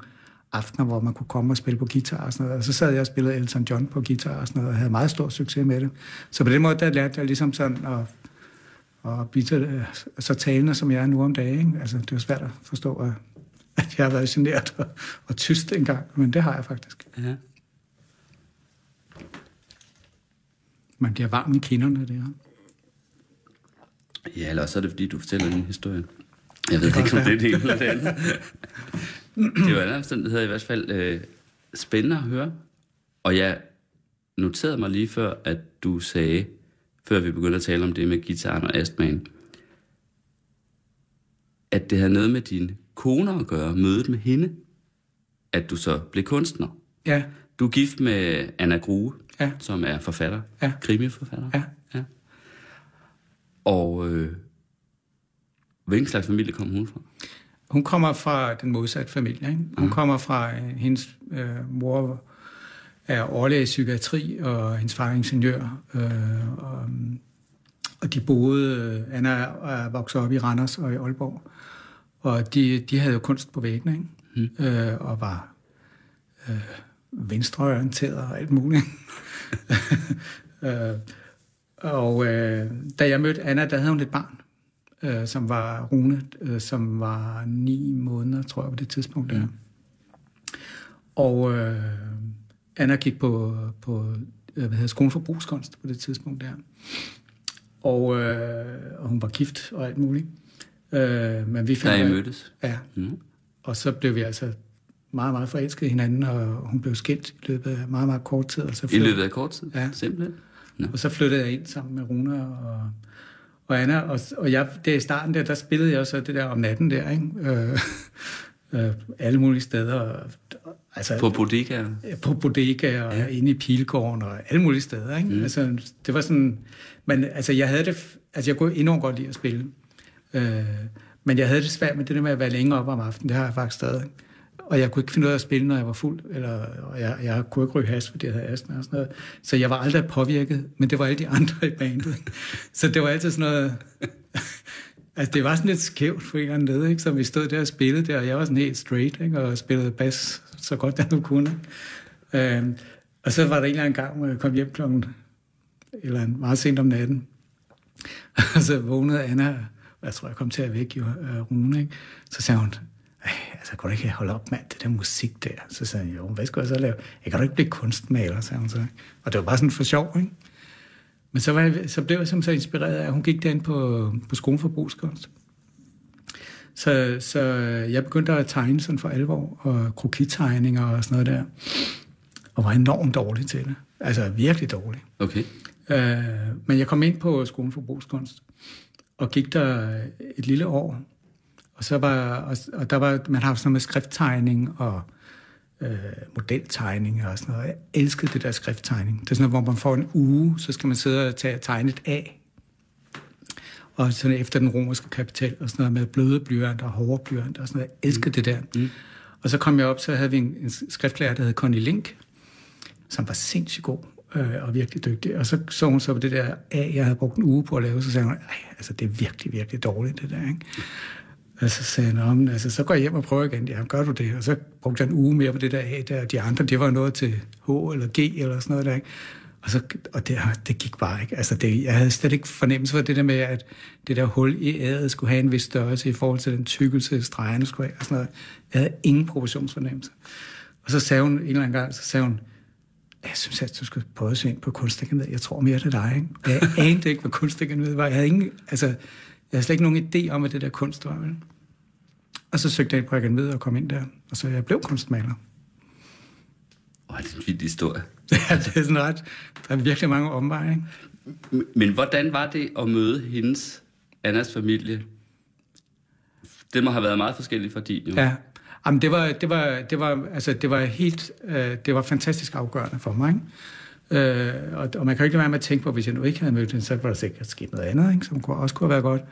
aftener, hvor man kunne komme og spille på guitar og sådan noget. Og så sad jeg og spillede Elton John på guitar og sådan noget, og havde meget stor succes med det. Så på den måde, der lærte jeg ligesom sådan at, at blive så, øh, så talende, som jeg er nu om dagen. Ikke? Altså, det er svært at forstå, at, at jeg har været generet og, og tyst engang, men det har jeg faktisk. Ja. Man bliver varm i kinderne, det her. Ja, eller også er det, fordi du fortæller en historie. Jeg ved ikke, om det er det ene eller det andet. det var en omstændighed i hvert fald øh, spændende at høre. Og jeg noterede mig lige før, at du sagde, før vi begyndte at tale om det med gitaren og astmaen, at det havde noget med din kone at gøre, mødet med hende, at du så blev kunstner. Ja, Du er gift med Anna Grue, Ja. som er forfatter, Ja. krimiforfatter. Ja. ja. Og øh, hvilken slags familie kom hun fra? Hun kommer fra den modsatte familie. Ikke? Hun kommer fra, øh, hendes øh, mor er overlæge i psykiatri, og hendes far er ingeniør. Øh, og, og de boede, øh, Anna er, vokset op i Randers og i Aalborg. Og de, de havde jo kunst på væggene, ikke? Mm. Øh, og var øh, venstreorienteret og alt muligt. øh, og øh, da jeg mødte Anna, der havde hun et barn, øh, som var Rune, øh, som var ni måneder, tror jeg, på det tidspunkt der. Og øh, Anna gik på, på øh, hvad hedder, skolen for brugskunst på det tidspunkt der. Og, øh, og hun var gift og alt muligt. Øh, men vi Da fandt, I ud af- mødtes? Ja. Mm. Og så blev vi altså meget, meget forelskede i hinanden, og hun blev skilt i løbet af meget, meget kort tid. Og så I flyttede- løbet af kort tid? Ja. Simpelthen? Nå. og så flyttede jeg ind sammen med Rune og, og Anna, og, og jeg, der i starten der, der spillede jeg så det der om natten der, ikke? Øh, øh, alle mulige steder. Og, altså, På bodegaer? på bodega og ja. inde i Pilgården og alle mulige steder. Ikke? Mm. Altså, det var sådan... Men altså, jeg havde det... Altså, jeg kunne enormt godt lide at spille. Øh, men jeg havde det svært med det der med at være længere op om aftenen. Det har jeg faktisk stadig. Og jeg kunne ikke finde ud af at spille, når jeg var fuld. Eller, og jeg, jeg kunne ikke ryge has, fordi jeg havde astma og sådan noget. Så jeg var aldrig påvirket, men det var alle de andre i bandet. Så det var altid sådan noget... Altså, det var sådan lidt skævt på en eller anden led, ikke? Så vi stod der og spillede der, og jeg var sådan helt straight, ikke? Og spillede bas så godt jeg nu kunne. Øhm, og så var der en eller anden gang, hvor jeg kom hjem klokken eller meget sent om natten. og så vågnede Anna, og jeg tror, jeg kom til at vække jo, Rune, ikke? Så sagde hun, altså, kunne du ikke holde op, mand, det der musik der? Så sagde jeg, jo, hvad skulle jeg så lave? Jeg kan du ikke blive kunstmaler, sagde hun så. Og det var bare sådan for sjov, ikke? Men så, var jeg, så blev jeg simpelthen så inspireret af, at hun gik derind på, på skolen for brugskunst. Så, så jeg begyndte at tegne sådan for alvor, og krokittegninger og sådan noget der. Og var enormt dårlig til det. Altså virkelig dårlig. Okay. Øh, men jeg kom ind på skolen for brugskunst, og gik der et lille år. Og, så var, og, og der var, man har sådan noget med skrifttegning og øh, modeltegning og sådan noget. Jeg elskede det der skrifttegning. Det er sådan noget, hvor man får en uge, så skal man sidde og tage, tegne et A. Og sådan efter den romerske kapital og sådan noget med bløde blyanter og hårde blyanter og sådan noget. Jeg elskede mm. det der. Mm. Og så kom jeg op, så havde vi en, en skriftlærer, der hed Connie Link, som var sindssygt god øh, og virkelig dygtig. Og så så hun så på det der A, jeg havde brugt en uge på at lave, så sagde hun, altså det er virkelig, virkelig dårligt det der, ikke? Og så sagde han, "Nå, altså, så går jeg hjem og prøver igen. Ja, gør du det? Og så brugte jeg en uge mere på det der A, der. De andre, det var noget til H eller G eller sådan noget der, ikke? Og, så, og det, det gik bare ikke. Altså det, jeg havde slet ikke fornemmelse for det der med, at det der hul i æret skulle have en vis størrelse i forhold til den tykkelse, stregerne skulle have. Og sådan noget. Jeg havde ingen proportionsfornemmelse. Og så sagde hun en eller anden gang, så sagde hun, jeg synes, at du skulle prøve at se ind på kunstakademiet. Jeg tror mere, det er dig. Ikke? Jeg anede ikke, hvad kunstakademiet var. Jeg havde, ingen, altså, jeg havde slet ikke nogen idé om, hvad det der kunst var. Vel? Og så søgte jeg på akademiet og kom ind der. Og så jeg blev kunstmaler. Åh, det er en vild historie. Ja, det er sådan ret. Der er virkelig mange omveje. Ikke? Men hvordan var det at møde hendes, Annas familie? Det må have været meget forskelligt fra din, jo. Ja. Jamen, det var, det var, det var, altså, det var helt, øh, det var fantastisk afgørende for mig. Ikke? Øh, og, og man kan jo ikke lade være med at tænke på, hvis jeg nu ikke havde mødt hende, så var der sikkert sket noget andet, ikke? som kunne, også kunne have været godt.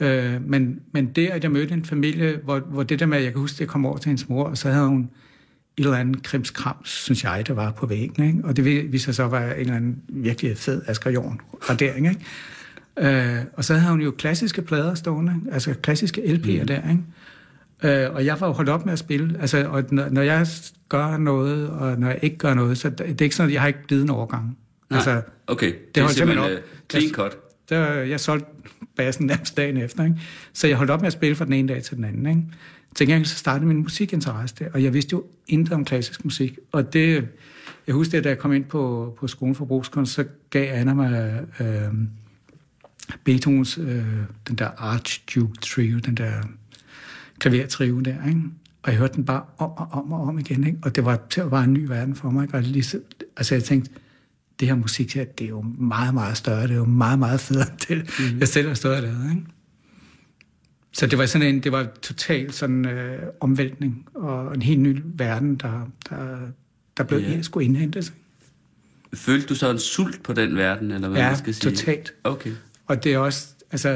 Øh, men, men det, at jeg mødte en familie, hvor, hvor det der med, at jeg kan huske, at jeg kom over til hendes mor, og så havde hun et eller andet krimskrams, synes jeg, der var på væggen. Ikke? Og det viste sig så var en eller anden virkelig fed Asger Jorn radering. Ikke? Øh, og så havde hun jo klassiske plader stående, altså klassiske LP'er mm. der. Ikke? Øh, og jeg var jo holdt op med at spille. Altså, og når, når jeg gør noget, og når jeg ikke gør noget, så det, det er ikke sådan, at jeg har ikke givet en overgang. Nej, altså, okay. Det, det er simpelthen uh, clean cut. Der, jeg solgte bassen nærmest dagen efter. Ikke? Så jeg holdt op med at spille fra den ene dag til den anden. Ikke? Til gengæld så startede min musikinteresse der, og jeg vidste jo intet om klassisk musik. Og det, jeg husker, at da jeg kom ind på, på skolen for brugskunst, så gav Anna mig øh, Beethovens, øh, den der Archduke Trio, den der klavertrio der, ikke? Og jeg hørte den bare om og om og om igen, ikke? Og det var at være en ny verden for mig, ikke? Og lige, altså jeg tænkte, det her musik her, det er jo meget, meget større, det er jo meget, meget federe til, mm. jeg selv har stået og lavet, ikke? Så det var sådan en, det var totalt sådan øh, omvæltning, og en helt ny verden, der, der, der blev ja. skulle indhentes. Følte du så en sult på den verden, eller hvad ja, man skal sige? totalt. Okay. Og det er også, altså,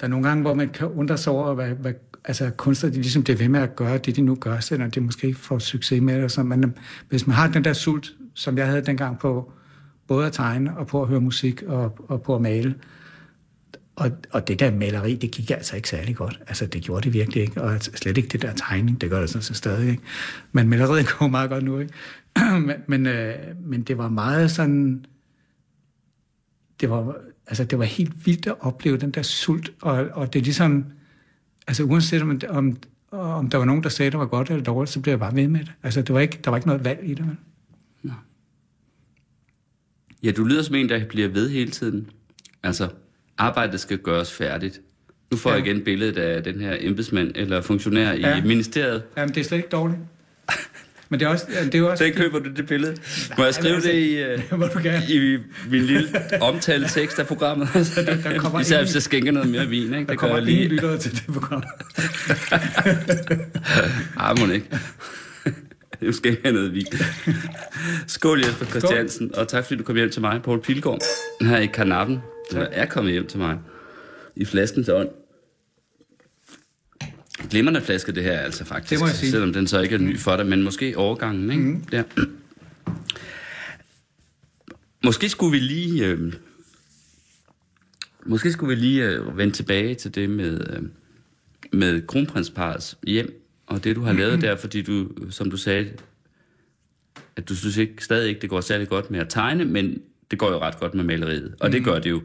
der er nogle gange, hvor man kan undre sig over, hvad, hvad altså, kunstnere, de ligesom bliver ved med at gøre det, de nu gør, selvom de måske ikke får succes med det. Så man, øh, hvis man har den der sult, som jeg havde dengang på både at tegne og på at høre musik og, og på at male, og, og det der maleri, det gik altså ikke særlig godt. Altså, det gjorde det virkelig ikke. Og altså, slet ikke det der tegning, det gør det sådan så stadig ikke. Men maleriet går meget godt nu, ikke? men, men, øh, men det var meget sådan... Det var, altså, det var helt vildt at opleve den der sult. Og, og det er ligesom... Altså, uanset om, om, om der var nogen, der sagde, det var godt eller dårligt, så blev jeg bare ved med det. Altså, det var ikke, der var ikke noget valg i det. Men. Ja, du lyder som en, der bliver ved hele tiden. Altså, arbejdet skal gøres færdigt. Nu får ja. jeg igen billedet af den her embedsmand eller funktionær ja. i ministeriet. Jamen, det er slet ikke dårligt. Men det er også... Det er også så køber du det billede. Må jeg skrive altså, det i, uh, i min lille omtale tekst af programmet? der, der kommer Især hvis jeg skænker noget mere vin. Ikke? Der det kommer lige lyttere til det program. Ej, må ikke. Nu skal jeg noget vin. Skål Jesper Christiansen, og tak fordi du kom hjem til mig, Poul Pilgaard, her i Karnappen der er kommet hjem til mig. I flaskens ånd. Glimmerne flaske det her altså faktisk. Det må jeg sige. Selvom den så ikke er ny for dig, men måske overgangen, ikke? Mm. Der. Måske skulle vi lige... Øh, måske skulle vi lige øh, vende tilbage til det med, øh, med kronprinsparets hjem, og det du har lavet der, fordi du, som du sagde, at du synes ikke, stadig ikke, det går særlig godt med at tegne, men det går jo ret godt med maleriet, og mm. det gør det jo.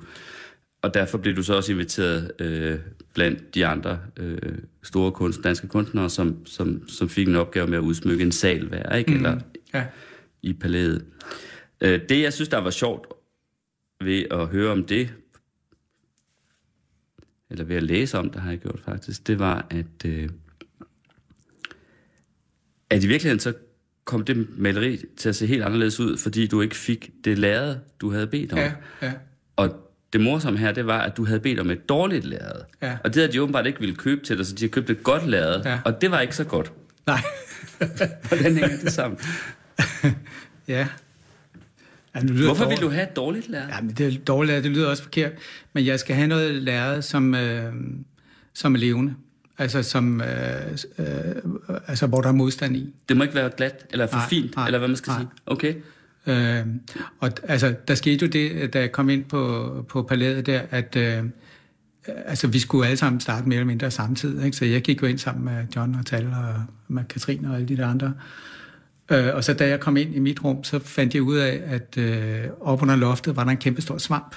Og derfor blev du så også inviteret øh, blandt de andre øh, store kunst, danske kunstnere, som, som, som fik en opgave med at udsmykke en sal hver, ikke? Mm. Eller ja. i palæet. Øh, det, jeg synes, der var sjovt ved at høre om det, eller ved at læse om det, har jeg gjort faktisk, det var, at, øh, at i virkeligheden så kom det maleri til at se helt anderledes ud, fordi du ikke fik det lærred, du havde bedt om. Ja, ja. Og det morsomme her, det var, at du havde bedt om et dårligt lærred. Ja. Og det havde de åbenbart ikke ville købe til dig, så de havde købt et godt lærred. Ja. Og det var ikke så godt. Nej. Hvordan hænger det sammen? ja. Ja, det lyder Hvorfor dårligt. vil du have et dårligt lærred? Ja, men det er dårligt lærred, det lyder også forkert. Men jeg skal have noget lærred, som, øh, som er levende. Altså, som, øh, øh, altså, hvor der er modstand i. Det må ikke være glat, eller for nej, fint, nej, eller hvad man skal nej. sige. Okay. Øh, og altså, der skete jo det, da jeg kom ind på, på palæet der, at øh, altså, vi skulle alle sammen starte mere eller mindre samtidig. Ikke? Så jeg gik jo ind sammen med John og Tal og med Katrine og alle de der andre. Øh, og så da jeg kom ind i mit rum, så fandt jeg ud af, at øh, op under loftet var der en kæmpe stor svamp.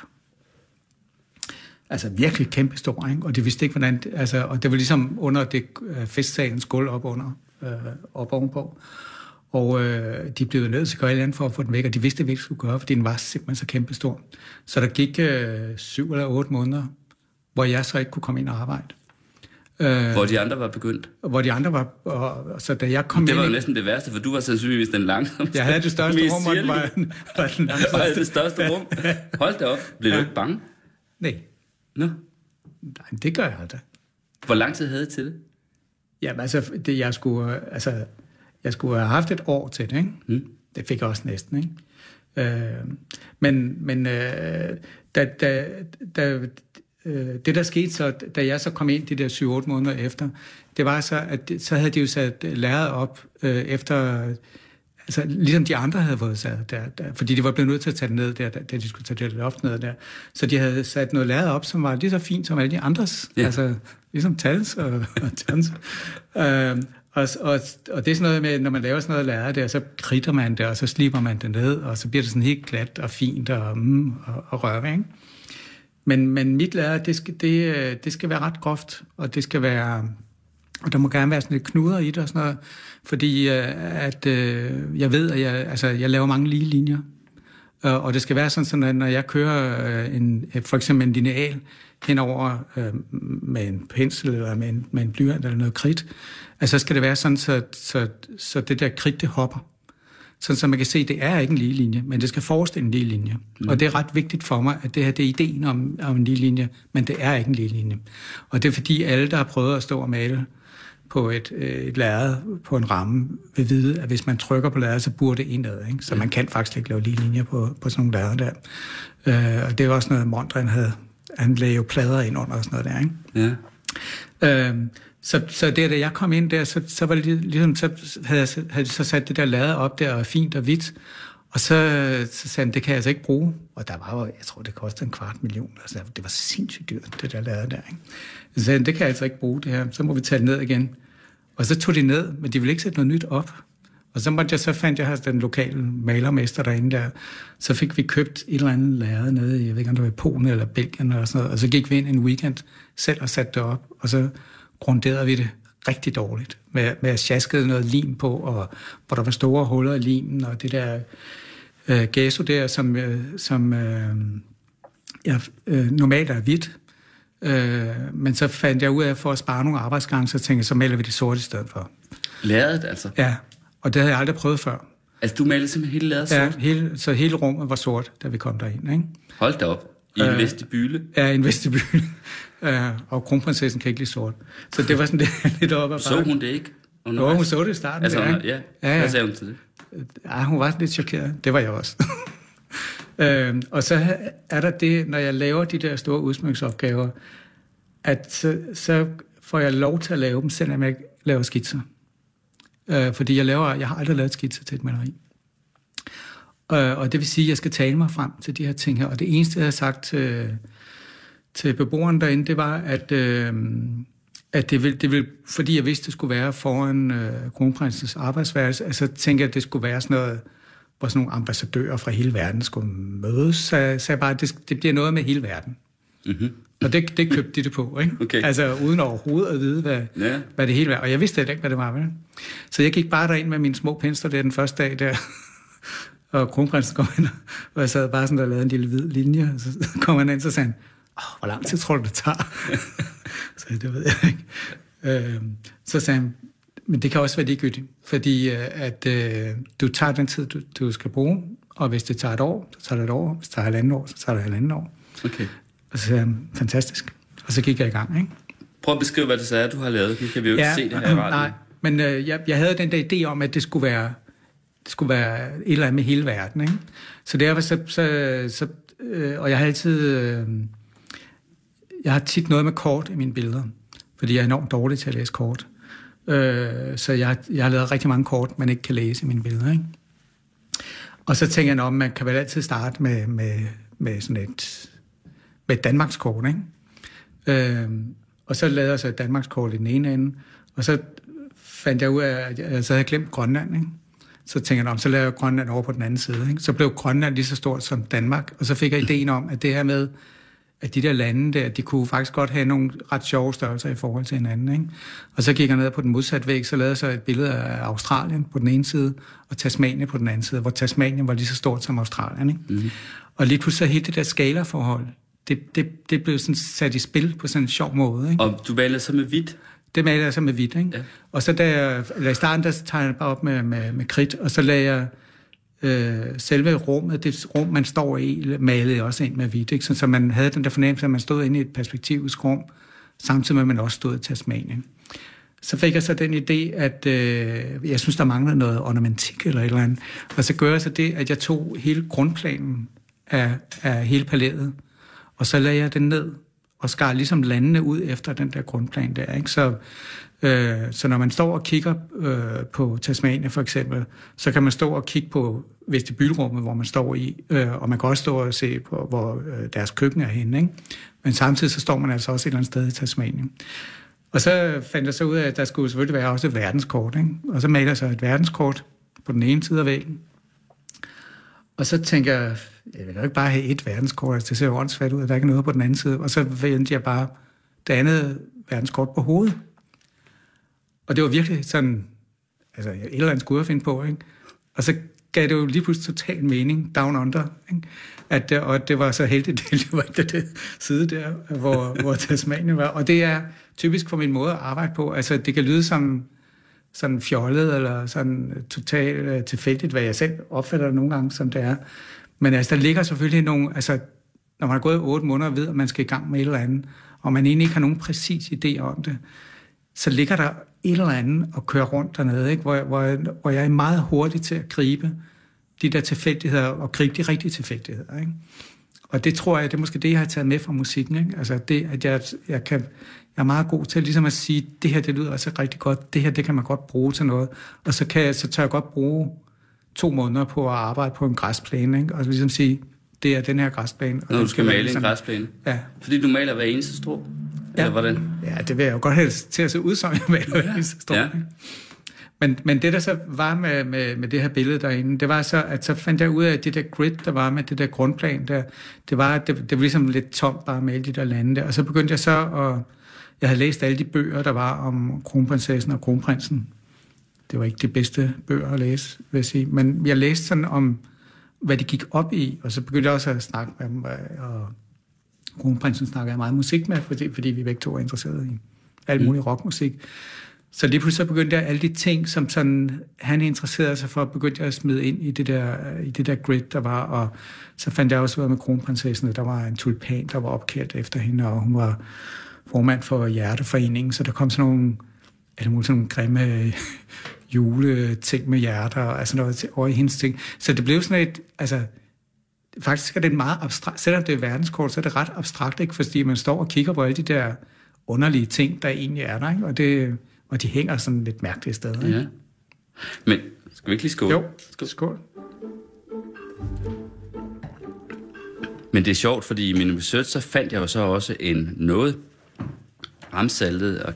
Altså virkelig kæmpe stor, ikke? Og de vidste ikke, hvordan... Altså, og det var ligesom under det øh, festsalens gulv op under, øh, op ovenpå. Og øh, de blev nødt til at gøre et eller andet for at få den væk, og de vidste, hvad de skulle gøre, fordi den var simpelthen så kæmpe stor. Så der gik øh, syv eller otte måneder, hvor jeg så ikke kunne komme ind og arbejde. Øh, hvor de andre var begyndt. Hvor de andre var... Og, så da jeg kom det var ind, jo næsten det værste, for du var sandsynligvis den langsomste. Jeg havde det største rum, og den var, var den Og havde langsomste. det største rum. Hold da op. Blev du ikke bange? Nej, Nå. nej, det gør jeg aldrig. Hvor lang tid havde I til det? Jamen altså, det, jeg, skulle, øh, altså, jeg skulle have haft et år til det, ikke? Mm. Det fik jeg også næsten, ikke? Øh, men men øh, da, da, da, øh, det, der skete så, da jeg så kom ind de der 7-8 måneder efter, det var så, at det, så havde de jo sat lærret op øh, efter... Altså, ligesom de andre havde fået sat der, der, fordi de var blevet nødt til at tage det ned der, da, de skulle tage det loft ned der. Så de havde sat noget lærret op, som var lige så fint som alle de andres. Ja. Altså, ligesom Tals og, og Tans. øhm, og, og, og det er sådan noget med, når man laver sådan noget lærer der, så kritter man det, og så sliber man det ned, og så bliver det sådan helt glat og fint og, mm, og, og rørende, ikke? Men, men mit lærer, det skal, det, øh, det skal være ret groft, og det skal være... Og der må gerne være sådan lidt knuder i det og sådan noget, fordi øh, at, øh, jeg ved, at jeg, altså, jeg laver mange lige linjer. Og det skal være sådan, sådan at når jeg kører øh, en, for eksempel en lineal henover øh, med en pensel eller med en, med en blyant eller noget kridt, altså, så skal det være sådan, så, så, så det der kridt, det hopper. Sådan, så man kan se, at det er ikke en lige linje, men det skal forestille en lige linje. Mm. Og det er ret vigtigt for mig, at det her det er ideen om, om en lige linje, men det er ikke en lige linje. Og det er fordi alle, der har prøvet at stå og male på et, øh, et lærred på en ramme, vil vide, at hvis man trykker på lærredet, så burde det indad. Ikke? Så man kan faktisk ikke lave lige linjer på, på sådan nogle lærred der. Øh, og det er også noget, Mondrian havde. Han lagde jo plader ind under og sådan noget der. Ikke? Ja. Øhm, så, så det, da jeg kom ind der, så, så var det ligesom, så havde, jeg, så- havde de så sat det der lade op der, og fint og hvidt, og så, så sagde han, det kan jeg altså ikke bruge. Og der var jo, jeg tror, det kostede en kvart million. Altså, det var sindssygt dyrt, det der lade der. Ikke? Så sagde han, det kan jeg altså ikke bruge det her, så må vi tage det ned igen. Og så tog de ned, men de ville ikke sætte noget nyt op. Og så, måtte jeg, så fandt jeg den lokale malermester derinde der. Så fik vi købt et eller andet lærred nede i, jeg ved ikke om det var i Polen eller Belgien eller sådan noget. Og så gik vi ind en weekend selv og satte det op. Og så grunderede vi det rigtig dårligt. Med, med at sjaskede noget lim på, og hvor der var store huller i limen, og det der øh, gesso der, som, øh, som øh, ja, øh, normalt er hvidt. Øh, men så fandt jeg ud af, for at spare nogle arbejdsgange, så tænkte jeg, så maler vi det sort i stedet for. Lærredet, altså. Ja, og det havde jeg aldrig prøvet før. Altså, du malede simpelthen hele lærredet Ja, sort? hele, så hele rummet var sort, da vi kom derind. Ikke? Hold da op. I en Øh, vestibyle. Ja, i en vestibyle. Øh, og kronprinsessen kan ikke lide sort. Så det var sådan lidt, lidt op ad Så hun det ikke? Jo, undervejs? hun så det i starten. Altså, der, ja, ja. ja, Hvad sagde hun til det? Ja, hun var lidt chokeret. Det var jeg også. øhm, og så er der det, når jeg laver de der store udsmyksopgaver, at så, så får jeg lov til at lave dem, selvom jeg ikke laver skitser. Øh, fordi jeg, laver, jeg har aldrig lavet skitser til et maleri. Øh, og det vil sige, at jeg skal tale mig frem til de her ting her. Og det eneste, jeg har sagt til, til beboeren derinde, det var, at, øh, at det vil, det vil, fordi jeg vidste, det skulle være foran øh, kronprinsens arbejdsværelse, altså tænkte jeg, at det skulle være sådan noget, hvor sådan nogle ambassadører fra hele verden skulle mødes. Så jeg sagde bare, at det, det bliver noget med hele verden. Mm-hmm. Og det, det købte de det på, ikke? Okay. Altså uden overhovedet at vide, hvad, Ja. hvad det hele var. Og jeg vidste ikke, hvad det var. Vel? Så jeg gik bare derind med mine små pensler der den første dag der. og kronprinsen kom ind, og jeg sad bare sådan der og lavede en lille hvid linje. Og så kom han ind, så sagde han, Åh, hvor lang tid tror du, det tager? så det ved jeg ikke. Øhm, så sagde han, men det kan også være ligegyldigt, fordi øh, at øh, du tager den tid, du, du skal bruge, og hvis det tager et år, så tager det et år. Hvis det tager halvandet år, så tager det halvandet år. Okay. Og så sagde han, fantastisk. Og så gik jeg i gang, ikke? Prøv at beskrive, hvad det så er, du har lavet. Nu kan vi jo ikke se det her i radioen. Nej, men øh, jeg, jeg havde den der idé om, at det skulle være, det skulle være et eller andet med hele verden. Ikke? Så derfor så, så, så øh, og jeg har altid, øh, jeg har tit noget med kort i mine billeder, fordi jeg er enormt dårlig til at læse kort. Øh, så jeg, jeg har lavet rigtig mange kort, man ikke kan læse i mine billeder. Ikke? Og så tænker jeg, at man kan vel altid starte med, med, med sådan et, med et Danmarkskort, ikke? Øh, og så lavede jeg så et Danmarkskort i den ene ende, og så fandt jeg ud af, at jeg, altså, så havde jeg glemt Grønland, ikke? Så tænkte jeg, "Nå, så lavede jeg Grønland over på den anden side. Ikke? Så blev Grønland lige så stort som Danmark, og så fik jeg ideen om, at det her med, at de der lande der, de kunne faktisk godt have nogle ret sjove størrelser i forhold til hinanden. Ikke? Og så gik jeg ned på den modsatte væg, så lavede jeg så et billede af Australien på den ene side, og Tasmanien på den anden side, hvor Tasmanien var lige så stort som Australien. Ikke? Mm. Og lige pludselig så hele det der skalaforhold, det, det, det blev sådan sat i spil på sådan en sjov måde. Ikke? Og du malede så med hvidt. Det malede jeg så med hvidt, ikke? Ja. Og så da jeg, eller i starten, der tegnede jeg bare op med, med, med kridt, og så lagde jeg øh, selve rummet, det rum, man står i, malede også ind med hvidt, ikke? Så, så man havde den der fornemmelse, at man stod inde i et perspektivisk rum, samtidig med, at man også stod i Tasmanien. Så fik jeg så den idé, at øh, jeg synes, der manglede noget ornamentik eller et eller andet. Og så gør jeg så det, at jeg tog hele grundplanen af, af hele palæet, og så lagde jeg den ned og skar ligesom landene ud efter den der grundplan der. Ikke? Så, øh, så når man står og kigger øh, på Tasmania for eksempel, så kan man stå og kigge på vestibylrummet, hvor man står i, øh, og man kan også stå og se på, hvor øh, deres køkken er henne. Ikke? Men samtidig så står man altså også et eller andet sted i Tasmanien. Og så fandt jeg så ud af, at der skulle selvfølgelig være også et verdenskort. Ikke? Og så maler jeg så et verdenskort på den ene side af væggen. Og så tænker jeg, jeg vil jo ikke bare have et verdenskort, altså det ser jo åndssvagt ud, at der ikke er noget på den anden side. Og så vendte jeg bare det andet verdenskort på hovedet. Og det var virkelig sådan, altså et eller andet skulle jeg finde på, ikke? Og så gav det jo lige pludselig total mening, down under, ikke? At, øh, og det var så heldigt, at det var det, side der, hvor, hvor Tasmanien var. Og det er typisk for min måde at arbejde på. Altså, det kan lyde som sådan fjollet, eller sådan øh, totalt uh, øh, tilfældigt, hvad jeg selv opfatter det nogle gange, som det er. Men altså, der ligger selvfølgelig nogle, altså, når man har gået otte måneder og ved, at man skal i gang med et eller andet, og man egentlig ikke har nogen præcis idé om det, så ligger der eller andet at køre rundt dernede, ikke? Hvor, hvor, jeg, hvor jeg er meget hurtig til at gribe de der tilfældigheder, og gribe de rigtige tilfældigheder. Ikke? Og det tror jeg, det er måske det, jeg har taget med fra musikken. Ikke? Altså det, at jeg, jeg, kan, jeg er meget god til ligesom at sige, det her, det lyder altså rigtig godt, det her, det kan man godt bruge til noget. Og så, kan jeg, så tør jeg godt bruge to måneder på at arbejde på en græsplæne, ikke? og ligesom sige, det er den her græsplæne. Og Når du skal være male en ligesom- græsplæne. Ja, Fordi du maler hver eneste strå. Eller hvordan? Ja, det vil jeg jo godt have til at se ud som, jeg maler ja. står, Ja. ja. Men, men det, der så var med, med, med det her billede derinde, det var så, at så fandt jeg ud af, at det der grid, der var med det der grundplan der, det var, at det, det var ligesom lidt tomt bare med alle de der lande der. Og så begyndte jeg så at... Jeg havde læst alle de bøger, der var om kronprinsessen og kronprinsen. Det var ikke de bedste bøger at læse, vil jeg sige. Men jeg læste sådan om, hvad de gik op i, og så begyndte jeg også at snakke med dem, og kronprinsen snakker jeg meget musik med, fordi, fordi vi begge to er interesserede i alt mulig rockmusik. Så lige pludselig så begyndte jeg alle de ting, som sådan, han interesserede sig for, begyndte jeg at smide ind i det, der, i det der grid, der var. Og så fandt jeg også ud af med kronprinsessen, der var en tulpan, der var opkaldt efter hende, og hun var formand for Hjerteforeningen, så der kom sådan nogle, alle mulige sådan nogle grimme juleting med hjerter, og altså noget over i hendes ting. Så det blev sådan et, altså, faktisk er det meget abstrakt, selvom det er verdenskort, så er det ret abstrakt, ikke? fordi man står og kigger på alle de der underlige ting, der egentlig er der, ikke? Og, det, og de hænger sådan lidt mærkelige steder. Ikke? Ja. Men skal vi ikke lige skåle? Jo, skål. skål. Men det er sjovt, fordi i min research, så fandt jeg jo så også en noget ramsaltet og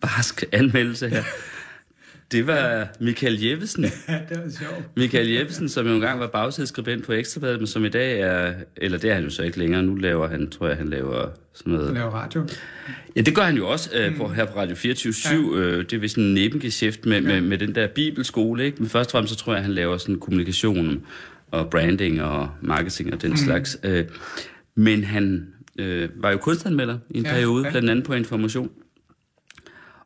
barsk anmeldelse her. Det var Michael Jeppesen. Ja, det var sjovt. Michael Jeppesen, som jo engang var bagsideskribent på Ekstrabladet, men som i dag er, eller det er han jo så ikke længere, nu laver han, tror jeg, han laver sådan noget. Han laver radio. Ja, det gør han jo også øh, på, her på Radio 24 ja. øh, Det er vist en nebengeschæft med, med, med den der bibelskole, ikke? Men først og fremmest så tror jeg, han laver sådan kommunikation og branding og marketing og den mm. slags. Øh, men han øh, var jo kunstanmelder i en Ja, ja, periode, ja. ja. blandt andet på Information.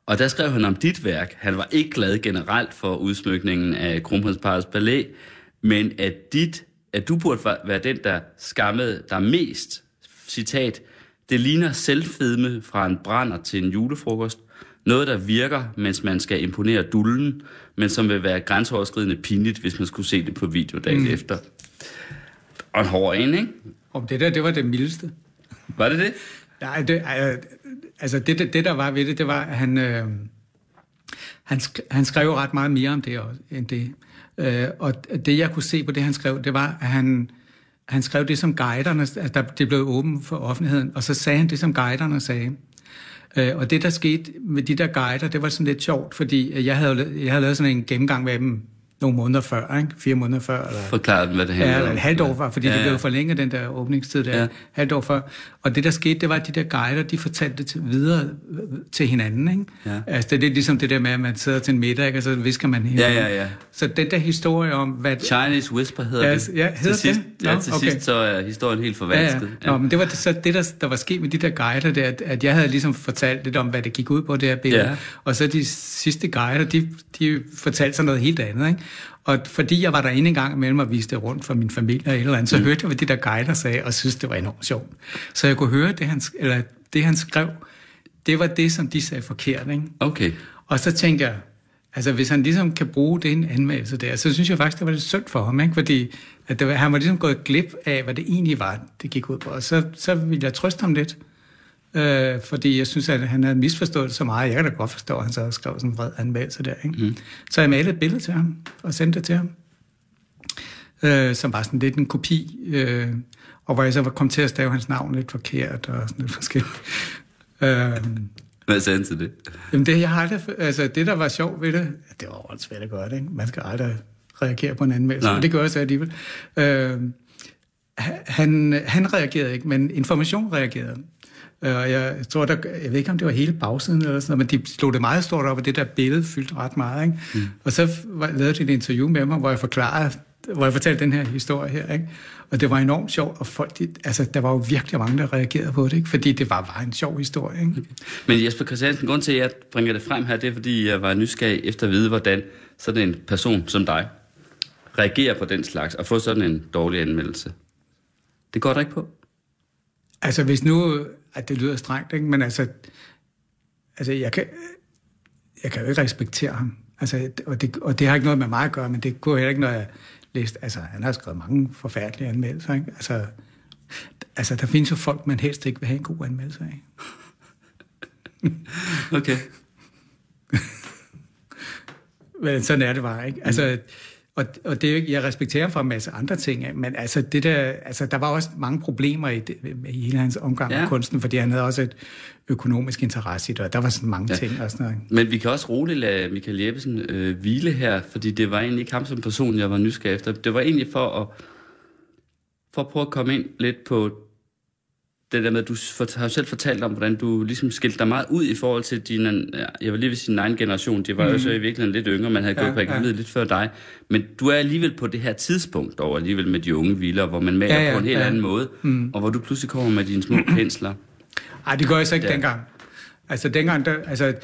Og der skrev han om dit værk. Han var ikke glad generelt for udsmykningen af Kronprinsparets Palæ, men at, dit, at du burde være den, der skammede dig mest. Citat. Det ligner selvfedme fra en brænder til en julefrokost. Noget, der virker, mens man skal imponere dullen, men som vil være grænseoverskridende pinligt, hvis man skulle se det på video dagen mm. efter. Og en hård en, ikke? Om det der, det var det mildeste. Var det det? Nej, det, altså det, det, det, der var ved det, det var, at han, øh, han, sk- han skrev ret meget mere om det også, end det. Øh, og det, jeg kunne se på det, han skrev, det var, at han, han skrev det, som guiderne, at der, det blev åbent for offentligheden, og så sagde han det, som guiderne sagde. Øh, og det, der skete med de der guider, det var sådan lidt sjovt, fordi jeg havde, jeg havde lavet sådan en gennemgang med dem nogle måneder før, ikke? fire måneder før. Eller, Forklar dem, hvad det handler Ja, eller et halvt år før, fordi ja, Ja, ja. ja. det blev forlænget, den der åbningstid der, Ja. ja. halvt år før. Og det, der skete, det var, at de der guider, de fortalte det til, videre øh, til hinanden. Ikke? Ja. Altså, det er lidt ligesom det der med, at man sidder til en middag, ikke? og så visker man Ja, hinanden. ja, ja. Så den der historie om, hvad... Chinese Whisper hedder Ja, det. ja, hedder til sidst, det? Ja, til okay. sidst så er historien helt Ja, forvansket. ja. Nå, men det var det, så det, der, der var sket med de der guider, der, at, at jeg havde ligesom fortalt lidt om, hvad det gik ud på, det her billede. Ja. Og så de sidste guider, de, de fortalte så noget helt andet. Ikke? Og fordi jeg var derinde en gang imellem og viste det rundt for min familie og et eller andet, så mm. hørte jeg, hvad de der guider sagde, og synes det var enormt sjovt. Så jeg kunne høre, det han, eller det han skrev, det var det, som de sagde forkert. Ikke? Okay. Og så tænker jeg, altså hvis han ligesom kan bruge det i en anmeldelse der, så synes jeg faktisk, det var lidt synd for ham, ikke? fordi at det var, han var ligesom gået glip af, hvad det egentlig var, det gik ud på. Og så, så ville jeg trøste ham lidt, øh, fordi jeg synes, at han havde misforstået det så meget. Jeg kan da godt forstå, at han så skrev sådan en vred anmeldelse der. Ikke? Mm. Så jeg malede et billede til ham og sendte det til ham, øh, som var sådan lidt en kopi, øh, og hvor jeg så kom til at stave hans navn lidt forkert og sådan lidt forskelligt. Øh, Hvad sagde han til det? Jamen det, jeg har aldrig, altså det, der var sjovt ved det, det var også svært at gøre det, ikke? Man skal aldrig reagere på en anmeldelse, Nej. men det gør jeg så alligevel. Øh, han, han reagerede ikke, men information reagerede. Øh, Og jeg tror, der, jeg ved ikke, om det var hele bagsiden eller sådan noget, men de slog det meget stort op, og det der billede fyldte ret meget. Ikke? Mm. Og så lavede de et interview med mig, hvor jeg forklarede, hvor jeg fortalte den her historie her. Ikke? Og det var enormt sjovt, og folk, de, altså, der var jo virkelig mange, der reagerede på det, ikke? fordi det var bare en sjov historie. Ikke? Men Jesper Christiansen, grund til, at jeg bringer det frem her, det er, fordi jeg var nysgerrig efter at vide, hvordan sådan en person som dig reagerer på den slags, og få sådan en dårlig anmeldelse. Det går der ikke på. Altså hvis nu, at det lyder strengt, ikke? men altså, altså jeg, kan, jeg kan jo ikke respektere ham. Altså, og, det, og det har ikke noget med mig at gøre, men det kunne heller ikke, når jeg læste, altså han har skrevet mange forfærdelige anmeldelser, ikke? Altså, altså der findes jo folk, man helst ikke vil have en god anmeldelse af. Okay. Men sådan er det bare, ikke? Altså, og, og det er jo ikke, jeg respekterer ham for en masse andre ting, men altså, det der, altså, der var også mange problemer i, det, i hele hans omgang Ja. med kunsten, fordi han havde også et økonomisk interesse i det, og der var sådan mange Ja. ting og sådan noget. Men vi kan også roligt lade Michael Jeppesen øh, hvile her, fordi det var egentlig ikke ham som person, jeg var nysgerrig efter. Det var egentlig for at, for at prøve at komme ind lidt på det der med, at du har selv fortalt om, hvordan du ligesom skilte dig meget ud i forhold til din, ja, jeg vil lige ved sin egen generation, de var mm. jo så i virkeligheden lidt yngre, man havde Ja, gået på akademiet ja. lidt før dig. Men du er alligevel på det her tidspunkt, dog alligevel med de unge hviler, hvor man maler Ja, ja, på en helt ja. anden måde, mm. og hvor du pludselig kommer med dine små pensler. Ej, det gør jeg så ikke ja. dengang. Altså dengang, der, altså,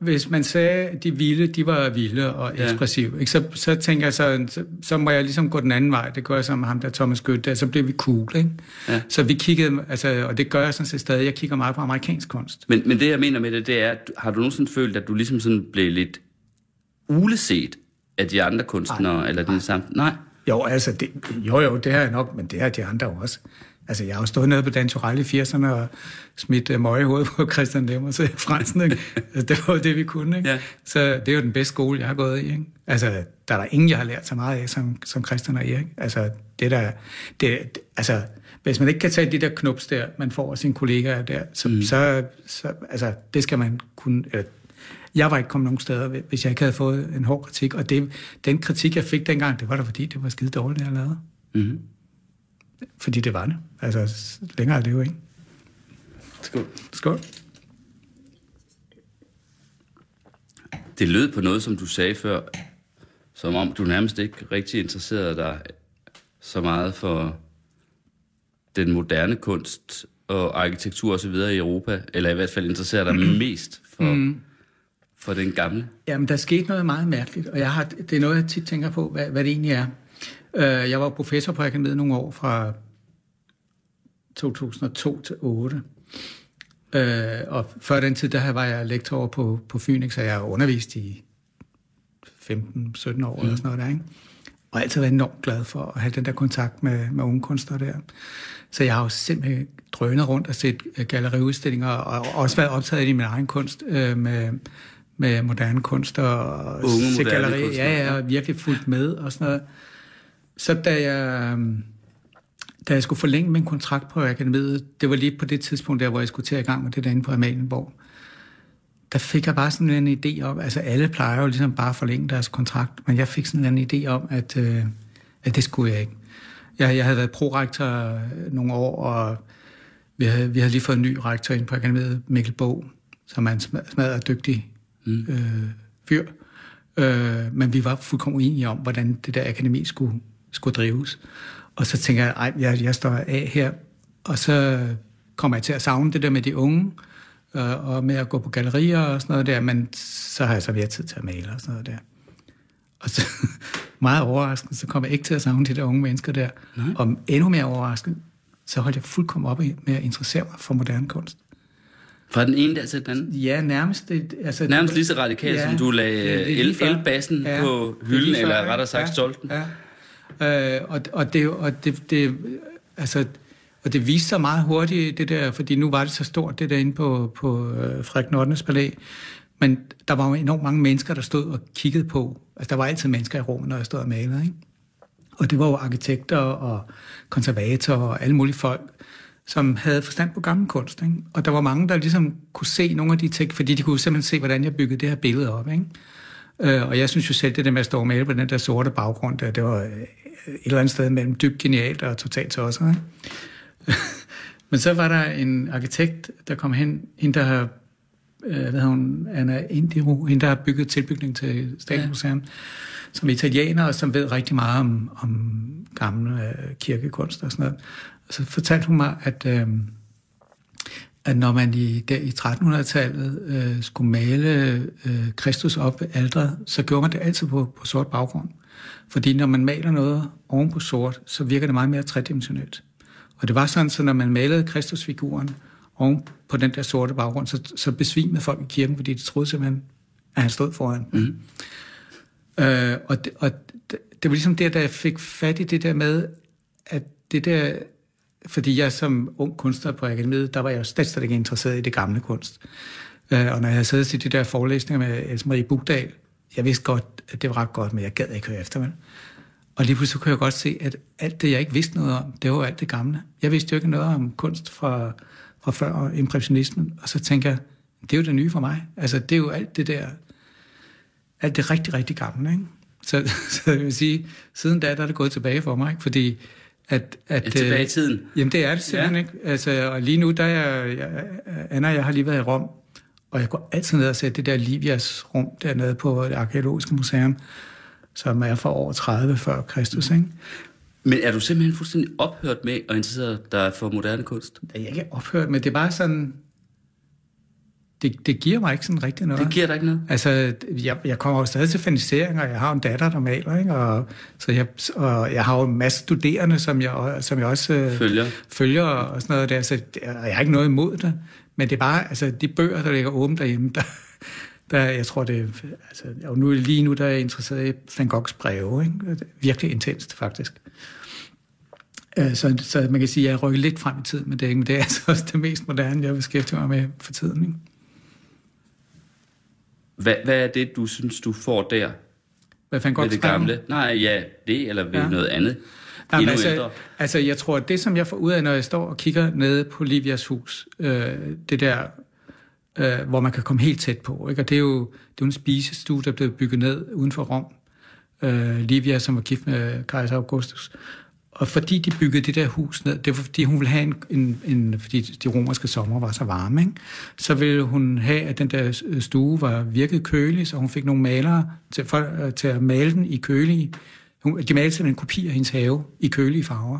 hvis man sagde, at de vilde, de var vilde og Ja. ekspressive, ikke? Så, så tænker jeg, så, så, så må jeg ligesom gå den anden vej. Det gør jeg med ham der Thomas Goethe, så blev vi cool, ikke? Ja. Så vi kiggede, altså, og det gør jeg sådan set stadig, jeg kigger meget på amerikansk kunst. Men, men det, jeg mener med det, det er, har du nogensinde følt, at du ligesom sådan blev lidt uleset af de andre kunstnere, Nej. eller den samme? Nej. Jo, altså, det, jo, jo, det har jeg nok, men det har de andre også. Altså, jeg har jo stået nede på Dan Turell i 80'erne og smidt uh, møg i hovedet på Christian Lemmer til Fransen, ikke? Altså, det var jo det, vi kunne, ikke? Ja. Så det er jo den bedste skole, jeg har gået i, ikke? Altså, der er der ingen, jeg har lært så meget af, som, som Christian og Erik. Altså, det der, det, altså, hvis man ikke kan tage de der knups der, man får af sine kollegaer der, så, mm. så, så altså, det skal man kunne... Eller, jeg var ikke kommet nogen steder, hvis jeg ikke havde fået en hård kritik, og det, den kritik, jeg fik dengang, det var da fordi, det var skide dårligt, jeg lavede. Mm-hmm. Fordi det var det. Altså, længere er det jo ikke. Skål. Skål. Det lød på noget, som du sagde før, som om du nærmest ikke rigtig interesserede dig så meget for den moderne kunst og arkitektur osv. i Europa, eller i hvert fald interesserer dig mest for, mm. for den gamle. Jamen, der skete noget meget mærkeligt, og jeg har, det er noget, jeg tit tænker på, hvad, hvad det egentlig er. Øh, Jeg var professor på akademiet nogle år fra 2002 til 8. Øh, og før den tid, der var jeg lektor på, på Phoenix, og jeg undervist i 15-17 år mm. eller sådan noget der, ikke? Og altid været enormt glad for at have den der kontakt med, med unge kunstnere der. Så jeg har jo simpelthen drønet rundt og set øh, galleriudstillinger, og også været optaget i min egen kunst øh, med, med moderne kunst og Unge set moderne galleri- Ja, ja, og virkelig fulgt med og sådan noget. Så da jeg, øhm, da jeg skulle forlænge min kontrakt på akademiet, det var lige på det tidspunkt der, hvor jeg skulle til at i gang med det derinde på Amalienborg, der fik jeg bare sådan en idé om, altså alle plejer jo ligesom bare at forlænge deres kontrakt, men jeg fik sådan en idé om, at, øh, at det skulle jeg ikke. Jeg, jeg havde været prorektor nogle år, og vi havde, vi havde lige fået en ny rektor ind på akademiet, Mikkel Bog, som er en smadret dygtig mm. øh, fyr. Øh, men vi var fuldkommen enige om, hvordan det der akademi skulle, skulle drives. Og så tænker jeg, at jeg, jeg står af her, og så kommer jeg til at savne det der med de unge, øh, og med at gå på gallerier og sådan noget der, men så har jeg så været tid til at male og sådan noget der. Og så, meget overraskende, så kommer jeg ikke til at savne de der unge mennesker der. Nej. Og endnu mere overraskende, så holdt jeg fuldkommen op med at interessere mig for moderne kunst. Fra den ene der til den anden? Ja, nærmest. Det, altså, nærmest lige så radikalt, ja, som du lagde el-bassen ja, på hylden, eller rettere sagt ja, stolten. Ja. Øh, og, og, det, og det, det, altså, og det viste sig meget hurtigt, det der, fordi nu var det så stort, det der inde på, på øh, Frederik Nordens Palæ. Men der var jo enormt mange mennesker, der stod og kiggede på. Altså, der var altid mennesker i rummet, når jeg stod og malede, ikke? Og det var jo arkitekter og konservatorer og alle mulige folk, som havde forstand på gammel kunst. Ikke? Og der var mange, der ligesom kunne se nogle af de ting, fordi de kunne simpelthen se, hvordan jeg byggede det her billede op. Ikke? Øh, og jeg synes jo selv, det der med at stå og male på den der sorte baggrund, der, det var øh, et eller andet sted mellem dybt genialt og totalt tosset. Ikke? Men så var der en arkitekt, der kom hen, hende der har, øh, hvad hun, Anna Indiro, hende der har bygget tilbygning til Statsmuseum, ja. som italiener, og som ved rigtig meget om, om gammel øh, kirkekunst og sådan noget. Og så fortalte hun mig, at, øh, at når man i, der i 1300-tallet øh, skulle male øh, Kristus op ved aldret, så gjorde man det altid på, på sort baggrund. Fordi når man maler noget oven på sort, så virker det meget mere tredimensionelt. Og det var sådan, så når man malede Kristusfiguren oven på den der sorte baggrund, så, så besvimede folk i kirken, fordi de troede simpelthen, at han stod foran. Mm. Øh, og det, og det, det var ligesom der, da jeg fik fat i det der med, at det der, fordi jeg som ung kunstner på akademiet, der var jeg jo slet ikke interesseret i det gamle kunst. Øh, og når jeg havde siddet til de der forelæsninger med Else Marie Bugdal, jeg vidste godt, at det var ret godt, men jeg gad ikke høre efter, vel? og lige pludselig kunne jeg godt se, at alt det, jeg ikke vidste noget om, det var alt det gamle. Jeg vidste jo ikke noget om kunst fra, fra før impressionismen, og så tænker jeg, det er jo det nye for mig. Altså, det er jo alt det der, alt det rigtig, rigtig gamle, ikke? Så, så jeg vil sige, siden da, der er det gået tilbage for mig, ikke? fordi at... at er tilbage i tiden? Øh, jamen, det er det simpelthen, ja. ikke? Altså, og lige nu, der er jeg, jeg, Anna og jeg har lige været i Rom, og jeg går altid ned og ser det der Livias rum dernede på det arkeologiske museum, som er fra år 30 før Kristus. Ikke? Men er du simpelthen fuldstændig ophørt med at interessere dig for moderne kunst? Jeg er ikke ophørt, men det er bare sådan... Det, det giver mig ikke sådan rigtig noget. Det giver dig ikke noget? Altså, jeg, jeg kommer jo stadig til fanisering, og jeg har en datter, der maler, ikke? Og, så jeg, og jeg har jo en masse studerende, som jeg, som jeg også øh, følger. følger og sådan noget der, så jeg har ikke noget imod det. Men det er bare, altså, de bøger, der ligger åbent derhjemme, der, der, jeg tror, det er, altså, og nu, lige nu der er jeg interesseret i Van Goghs breve. Ikke? Virkelig intenst, faktisk. Øh, så, så man kan sige, at jeg rykker lidt frem i tiden med det, ikke? men det er altså også det mest moderne, jeg beskæftiger mig med for tiden. Ikke? Hvad, hvad er det, du synes, du får der? Hvad Van Goghs det gamle? Nej, ja, det eller ved ja. noget andet. Jamen, altså, altså, jeg tror, at det, som jeg får ud af, når jeg står og kigger nede på Livias hus, øh, det der øh, hvor man kan komme helt tæt på. Ikke? Og det er jo det er en spisestue, der blev bygget ned uden for Rom. Øh, Livia, som var gift med kejser Augustus. Og fordi de byggede det der hus ned, det var fordi hun ville have en, en, en fordi de romerske sommer var så varme, ikke? så ville hun have, at den der øh, stue var virket kølig, så hun fik nogle malere til, for, øh, til at male den i kølige. Hun, de malte simpelthen en kopi af hendes have i kølige farver.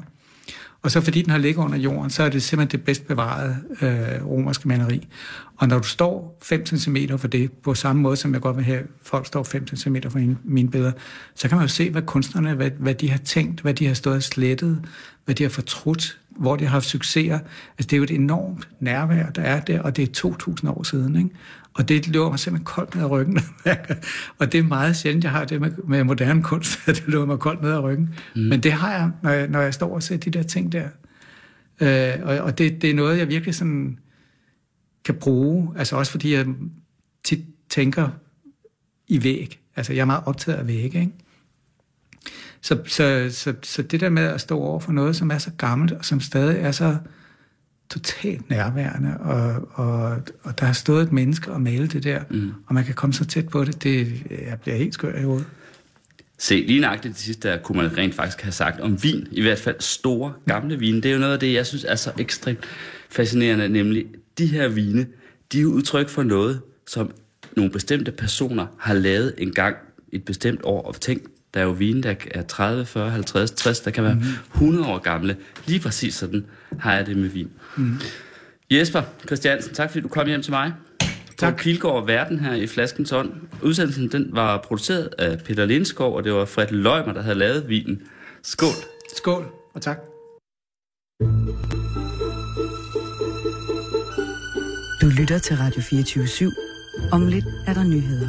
Og så fordi den har ligget under jorden, så er det simpelthen det bedst bevarede øh, romerske maleri. Og når du står 5 cm for det, på samme måde som jeg godt vil have, folk står 5 cm for mine billeder, så kan man jo se, hvad kunstnerne, hvad, hvad de har tænkt, hvad de har stået og slettet, hvad de har fortrudt, hvor de har haft succeser. Altså, det er jo et enormt nærvær, der er der, og det er 2.000 år siden. Ikke? Og det løber mig simpelthen koldt ned ad ryggen. og det er meget sjældent, jeg har det med, med moderne kunst, at det løber mig koldt ned ad ryggen. Mm. Men det har jeg, når jeg, når jeg står og ser de der ting der. Øh, og og det, det er noget, jeg virkelig sådan kan bruge. Altså også fordi jeg tit tænker i væg. Altså jeg er meget optaget af væg, ikke? Så, så, så, så det der med at stå over for noget, som er så gammelt, og som stadig er så totalt nærværende, og, og, og der har stået et menneske og malet det der, mm. og man kan komme så tæt på det, det jeg bliver helt skør i hovedet. Se, lige nøjagtigt det sidste, der kunne man rent faktisk have sagt om vin, i hvert fald store, gamle vine. Det er jo noget af det, jeg synes er så ekstremt fascinerende, nemlig de her vine, de er jo udtryk for noget, som nogle bestemte personer har lavet en gang et bestemt år. Og tænk, der er jo vine, der er 30, 40, 50, 60, der kan være 100 år gamle. Lige præcis sådan har jeg det med vin. Mm. Jesper Christiansen, tak fordi du kom hjem til mig. Tak. På Pilgaard Verden her i Flaskens Ånd. Udsendelsen den var produceret af Peter Lindskov, og det var Fred Løgmer, der havde lavet vinen. Skål. Skål, og tak. Du lytter til Radio 24 /7. Om lidt er der nyheder.